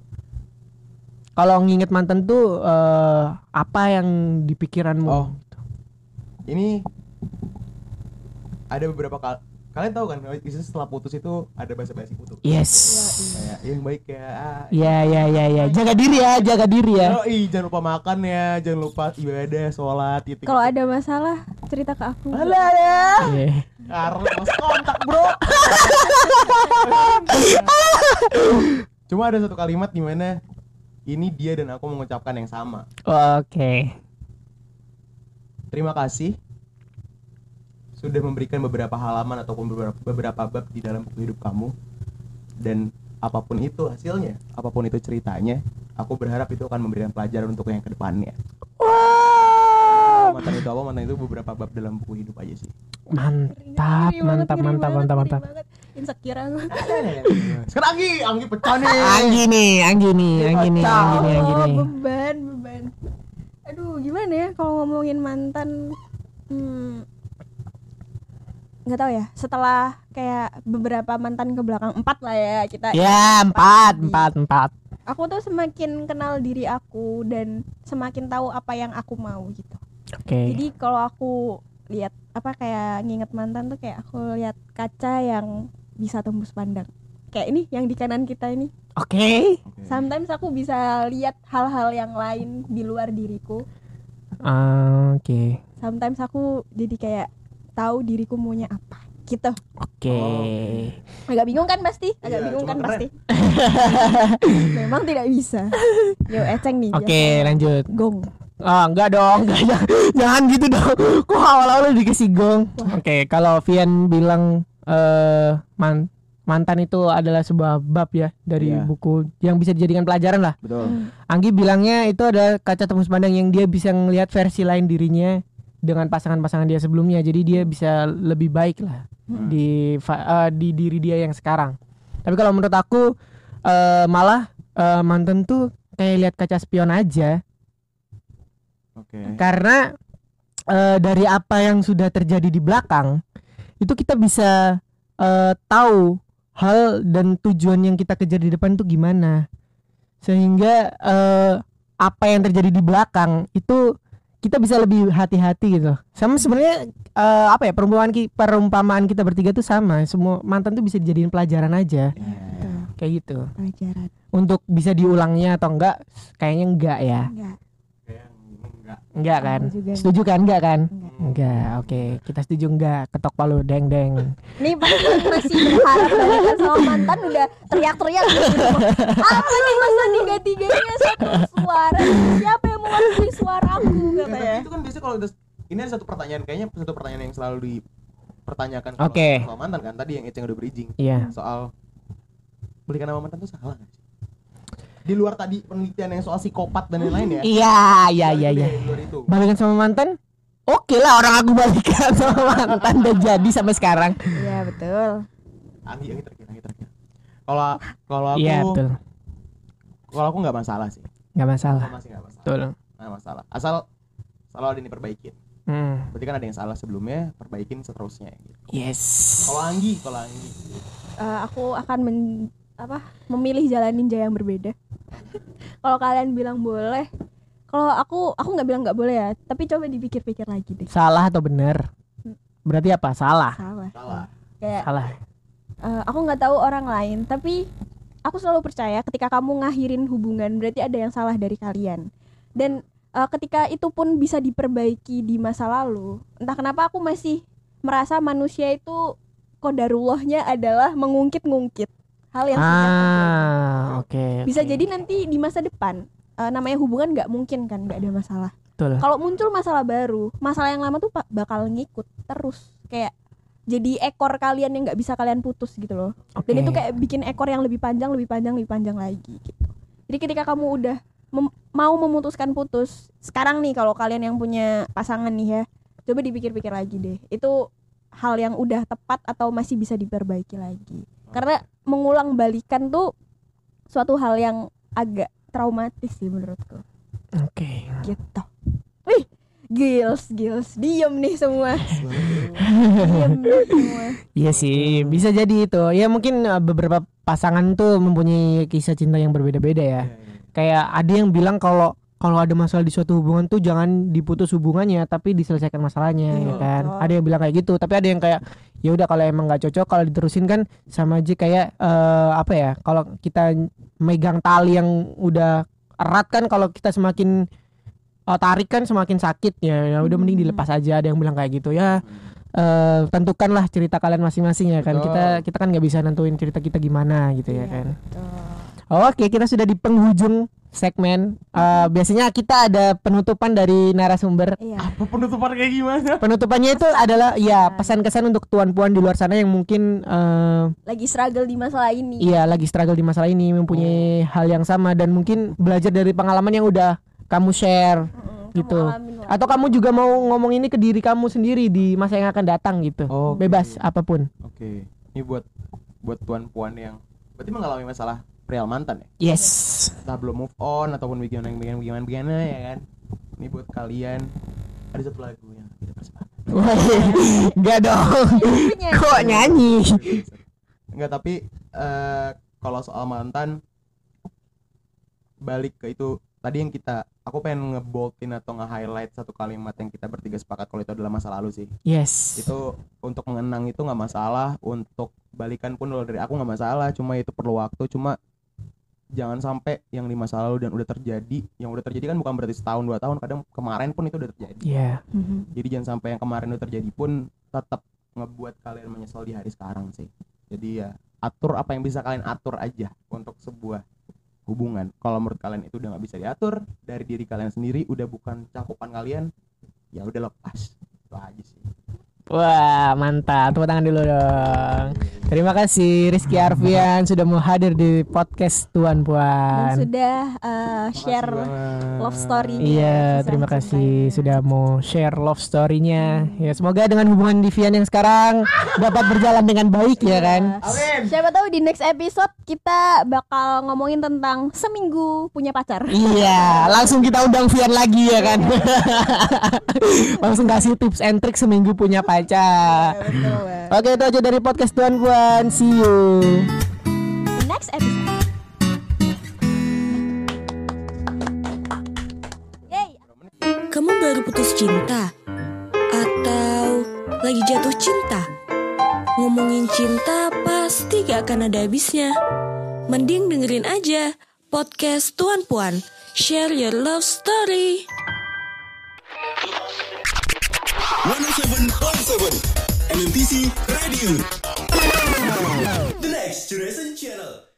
Speaker 2: Kalau nginget mantan tuh eh, apa yang di pikiranmu?
Speaker 4: Oh. ini ada beberapa kali kalian tahu kan biasanya setelah putus itu ada bahasa basi putus
Speaker 2: Yes.
Speaker 4: kayak yang baik ya
Speaker 2: Ya ya ya ya. Jaga diri ya, jaga diri ya.
Speaker 4: Yoi, jangan lupa makan ya, jangan lupa ibadah, sholat, gitu.
Speaker 3: Kalau ada masalah, cerita ke aku.
Speaker 2: Iya.
Speaker 4: Carlos kontak bro. Cuma ada satu kalimat di mana ini dia dan aku mengucapkan yang sama.
Speaker 2: Oke.
Speaker 4: Terima kasih sudah memberikan beberapa halaman ataupun beberapa, beberapa bab di dalam buku hidup kamu dan apa pun itu hasilnya, apa pun itu ceritanya, aku berharap itu akan memberikan pelajaran untuk yang ke depannya.
Speaker 2: Wow.
Speaker 4: Mantan itu apa? Mantan itu beberapa bab dalam buku hidup aja sih.
Speaker 2: Mantap, mantap, mantap, mantap,
Speaker 3: ngeri
Speaker 2: mantap.
Speaker 3: Insecure aku.
Speaker 4: Sekarang Anggi, Anggi pecah nih.
Speaker 2: Anggi nih, Anggi nih, Anggi nih, Anggi nih, Anggi
Speaker 3: Oh,
Speaker 2: nih.
Speaker 3: beban, beban. Aduh, gimana ya kalau ngomongin mantan? Hmm, nggak tahu ya. Setelah kayak beberapa mantan ke belakang empat lah ya kita.
Speaker 2: Ya, empat, empat, empat.
Speaker 3: Aku tuh semakin kenal diri aku dan semakin tahu apa yang aku mau gitu.
Speaker 2: Oke.
Speaker 3: Jadi kalau aku lihat apa kayak nginget mantan tuh kayak aku lihat kaca yang bisa tembus pandang. Kayak ini yang di kanan kita ini.
Speaker 2: Oke.
Speaker 3: Sometimes aku bisa lihat hal-hal yang lain di luar diriku.
Speaker 2: Oke.
Speaker 3: Sometimes aku jadi kayak tahu diriku maunya apa. Gitu.
Speaker 2: Oke.
Speaker 3: Agak bingung kan pasti? Agak
Speaker 4: Iya,
Speaker 3: bingung kan
Speaker 4: keren.
Speaker 3: pasti. Memang tidak bisa. Yo eceng nih.
Speaker 2: Oke,
Speaker 3: biasa.
Speaker 2: lanjut.
Speaker 3: Gong.
Speaker 2: Ah, enggak dong, enggak jangan, jangan gitu dong. Kok awal-awal dikasih gong? Oke, kalau Vian bilang eh man, mantan itu adalah sebuah bab ya dari
Speaker 4: Iya.
Speaker 2: buku yang bisa dijadikan pelajaran lah.
Speaker 4: Betul.
Speaker 2: Anggi bilangnya itu ada kaca tembus pandang yang dia bisa ngelihat versi lain dirinya dengan pasangan-pasangan dia sebelumnya. Jadi dia bisa lebih baik lah di fa- eh, di diri dia yang sekarang. Tapi kalau menurut aku eh, malah eh, mantan tuh kayak lihat kaca spion aja
Speaker 4: Oke.
Speaker 2: karena eh, dari apa yang sudah terjadi di belakang itu kita bisa eh, tahu hal dan tujuan yang kita kejar di depan itu gimana. Sehingga eh, apa yang terjadi di belakang itu kita bisa lebih hati-hati gitu. Sama sebenarnya eh, apa ya perumpamaan ki- perumpamaan kita bertiga tuh sama. Semua mantan tuh bisa dijadiin pelajaran aja.
Speaker 3: Tuh,
Speaker 2: kayak gitu.
Speaker 3: Pelajaran.
Speaker 2: Untuk bisa diulangnya atau enggak kayaknya enggak ya.
Speaker 3: Enggak
Speaker 4: enggak.
Speaker 2: enggak kan?
Speaker 3: juga
Speaker 2: setuju kan? Enggak kan?
Speaker 3: Enggak.
Speaker 2: Enggak. Oke kita setuju enggak? Ketok palu deng deng.
Speaker 3: Nih pas masih berharap balikan sama mantan udah teriak-teriak rumah. apa nih masa tiga tiganya satu suara? Siapa yang mewakili suaraku
Speaker 4: Nggak, tapi
Speaker 3: katanya?
Speaker 4: itu kan biasanya kalau udah ini ada satu pertanyaan kayaknya satu pertanyaan yang selalu dipertanyakan kalau soal mantan kan tadi yang Eceng udah bridging
Speaker 2: iya.
Speaker 4: Soal belikan nama mantan tuh salah nggak sih? Di luar tadi penelitian yang soal psikopat dan lain-lain ya.
Speaker 2: iya iya
Speaker 4: Di
Speaker 2: iya iya balikan sama mantan oke lah orang aku balikan sama mantan udah jadi sampai sekarang
Speaker 3: iya betul
Speaker 4: Anggi, Anggi terakhir, Anggi terakhir. Kalau kalau aku
Speaker 2: iya betul
Speaker 4: kalau aku nggak masalah sih.
Speaker 2: nggak masalah
Speaker 4: Aku masih nggak masalah.
Speaker 2: betul
Speaker 4: Nggak masalah. Asal selalu ada yang diperbaikin.
Speaker 2: hmm.
Speaker 4: Berarti kan ada yang salah sebelumnya, perbaikin seterusnya gitu.
Speaker 2: yes
Speaker 4: Kalau Anggi, kalau Anggi.
Speaker 3: Eh, aku akan men- apa memilih jalan ninja yang berbeda. Kalau kalian bilang boleh kalau aku aku nggak bilang nggak boleh ya tapi coba dipikir-pikir lagi deh.
Speaker 2: Salah atau benar? Berarti apa? Salah.
Speaker 3: Salah.
Speaker 4: Salah.
Speaker 3: kayak
Speaker 2: salah.
Speaker 3: eh, aku nggak tahu orang lain tapi aku selalu percaya ketika kamu ngakhirin hubungan berarti ada yang salah dari kalian. Dan eh, ketika itu pun bisa diperbaiki di masa lalu entah kenapa aku masih merasa manusia itu kodarullahnya adalah mengungkit-ngungkit hal yang
Speaker 2: ah oke
Speaker 3: bisa
Speaker 2: oke.
Speaker 3: jadi nanti di masa depan eh, namanya hubungan nggak mungkin kan nggak ada masalah. Kalau muncul masalah baru masalah yang lama tuh bakal ngikut terus. Kayak jadi ekor kalian yang nggak bisa kalian putus gitu loh. Dan
Speaker 2: Oke.
Speaker 3: itu kayak bikin ekor yang lebih panjang lebih panjang lebih panjang lagi gitu. Jadi ketika kamu udah mem- mau memutuskan putus sekarang nih kalau kalian yang punya pasangan nih ya coba dipikir-pikir lagi deh. Itu hal yang udah tepat atau masih bisa diperbaiki lagi karena mengulang balikan tuh suatu hal yang agak traumatis sih menurutku
Speaker 2: oke
Speaker 3: gitu wih gils gils diem nih semua diem nih semua
Speaker 2: Iya sih, bisa jadi itu. Ya mungkin uh, beberapa pasangan tuh mempunyai kisah cinta yang berbeda-beda ya.
Speaker 4: Iya, iya.
Speaker 2: Kayak ada yang bilang kalau kalau ada masalah di suatu hubungan tuh jangan diputus hubungannya, tapi diselesaikan masalahnya,
Speaker 3: Iya,
Speaker 2: ya kan.
Speaker 3: betul.
Speaker 2: Ada yang bilang kayak gitu, tapi ada yang kayak ya udah kalau emang nggak cocok kalau diterusin kan sama aja kayak eh, apa ya? Kalau kita megang tali yang udah erat kan kalau kita semakin eh, tarik kan semakin sakit ya. Ya udah mending
Speaker 3: Hmm.
Speaker 2: dilepas aja. Ada yang bilang kayak gitu ya eh tentukanlah cerita kalian masing-masing ya kan
Speaker 4: Betul.
Speaker 2: kita kita kan nggak bisa nentuin cerita kita gimana gitu ya
Speaker 3: Iya,
Speaker 2: kan
Speaker 3: betul.
Speaker 2: oke kita sudah di penghujung segmen Eh, biasanya kita ada penutupan dari narasumber
Speaker 3: iya
Speaker 4: Apa penutupan kayak gimana?
Speaker 2: penutupannya itu adalah ya pesan kesan untuk tuan puan di luar sana yang mungkin eh,
Speaker 3: lagi struggle di masalah ini
Speaker 2: iya lagi struggle di masalah ini mempunyai hal yang sama dan mungkin belajar dari pengalaman yang udah kamu share
Speaker 3: kamu
Speaker 2: gitu.
Speaker 3: lah.
Speaker 2: atau kamu juga mau ngomong ini ke diri kamu sendiri di masa yang akan datang gitu
Speaker 4: Oke.
Speaker 2: bebas apa pun
Speaker 4: Oke. Ini buat buat tuan-puan yang berarti mengalami masalah perihal mantan ya?
Speaker 2: yes
Speaker 4: Entah belum move on ataupun bagaimana bagaimana bagaimana, bagaimana ya kan? Ini buat kalian ada satu lagu yang kita persepakat.
Speaker 2: Wah, Enggak dong. Kok nyanyi?
Speaker 4: Enggak, tapi eh, kalau soal mantan balik ke itu tadi yang kita aku pengen ngeboltin atau nge-highlight satu kalimat yang kita bertiga sepakat kalau itu adalah masa lalu sih.
Speaker 2: Yes.
Speaker 4: Itu untuk mengenang itu nggak masalah, untuk balikan pun kalau dari aku nggak masalah, cuma itu perlu waktu, cuma jangan sampai yang di masa lalu dan udah terjadi, yang udah terjadi kan bukan berarti setahun dua tahun, kadang kemarin pun itu udah terjadi.
Speaker 2: Iya.
Speaker 3: Mhm.
Speaker 4: Jadi jangan sampai yang kemarin itu terjadi pun tetap ngebuat kalian menyesal di hari sekarang sih. Jadi ya atur apa yang bisa kalian atur aja untuk sebuah hubungan. Kalau menurut kalian itu udah nggak bisa diatur dari diri kalian sendiri, udah bukan cakupan kalian, ya udah lepas. Itu aja sih.
Speaker 2: Wah, mantap. Tepuk tangan dulu dong. Terima kasih Rizky Arfian sudah mau hadir di podcast Tuan
Speaker 3: dan
Speaker 2: Puan.
Speaker 3: sudah uh, share love story
Speaker 2: Iya, terima kasih sudah mau share love story-nya. Ya, semoga dengan hubungan Divian yang sekarang dapat berjalan dengan baik ya kan.
Speaker 4: Amin. keren.
Speaker 3: Siapa tahu di next episode kita bakal ngomongin tentang seminggu punya pacar.
Speaker 2: Iya, langsung kita undang Vian lagi ya kan. langsung kasih tips and trick seminggu punya pacar.
Speaker 3: Betul, Bang.
Speaker 2: Oke, itu aja dari podcast Tuan Puan. See you.
Speaker 3: Next episode.
Speaker 5: Kamu baru putus cinta? Atau lagi jatuh cinta? Ngomongin cinta pasti gak akan ada habisnya. Mending dengerin aja podcast Tuan Puan. Share your love story.
Speaker 1: 107.7 MMTC Radio. The Next Generation Channel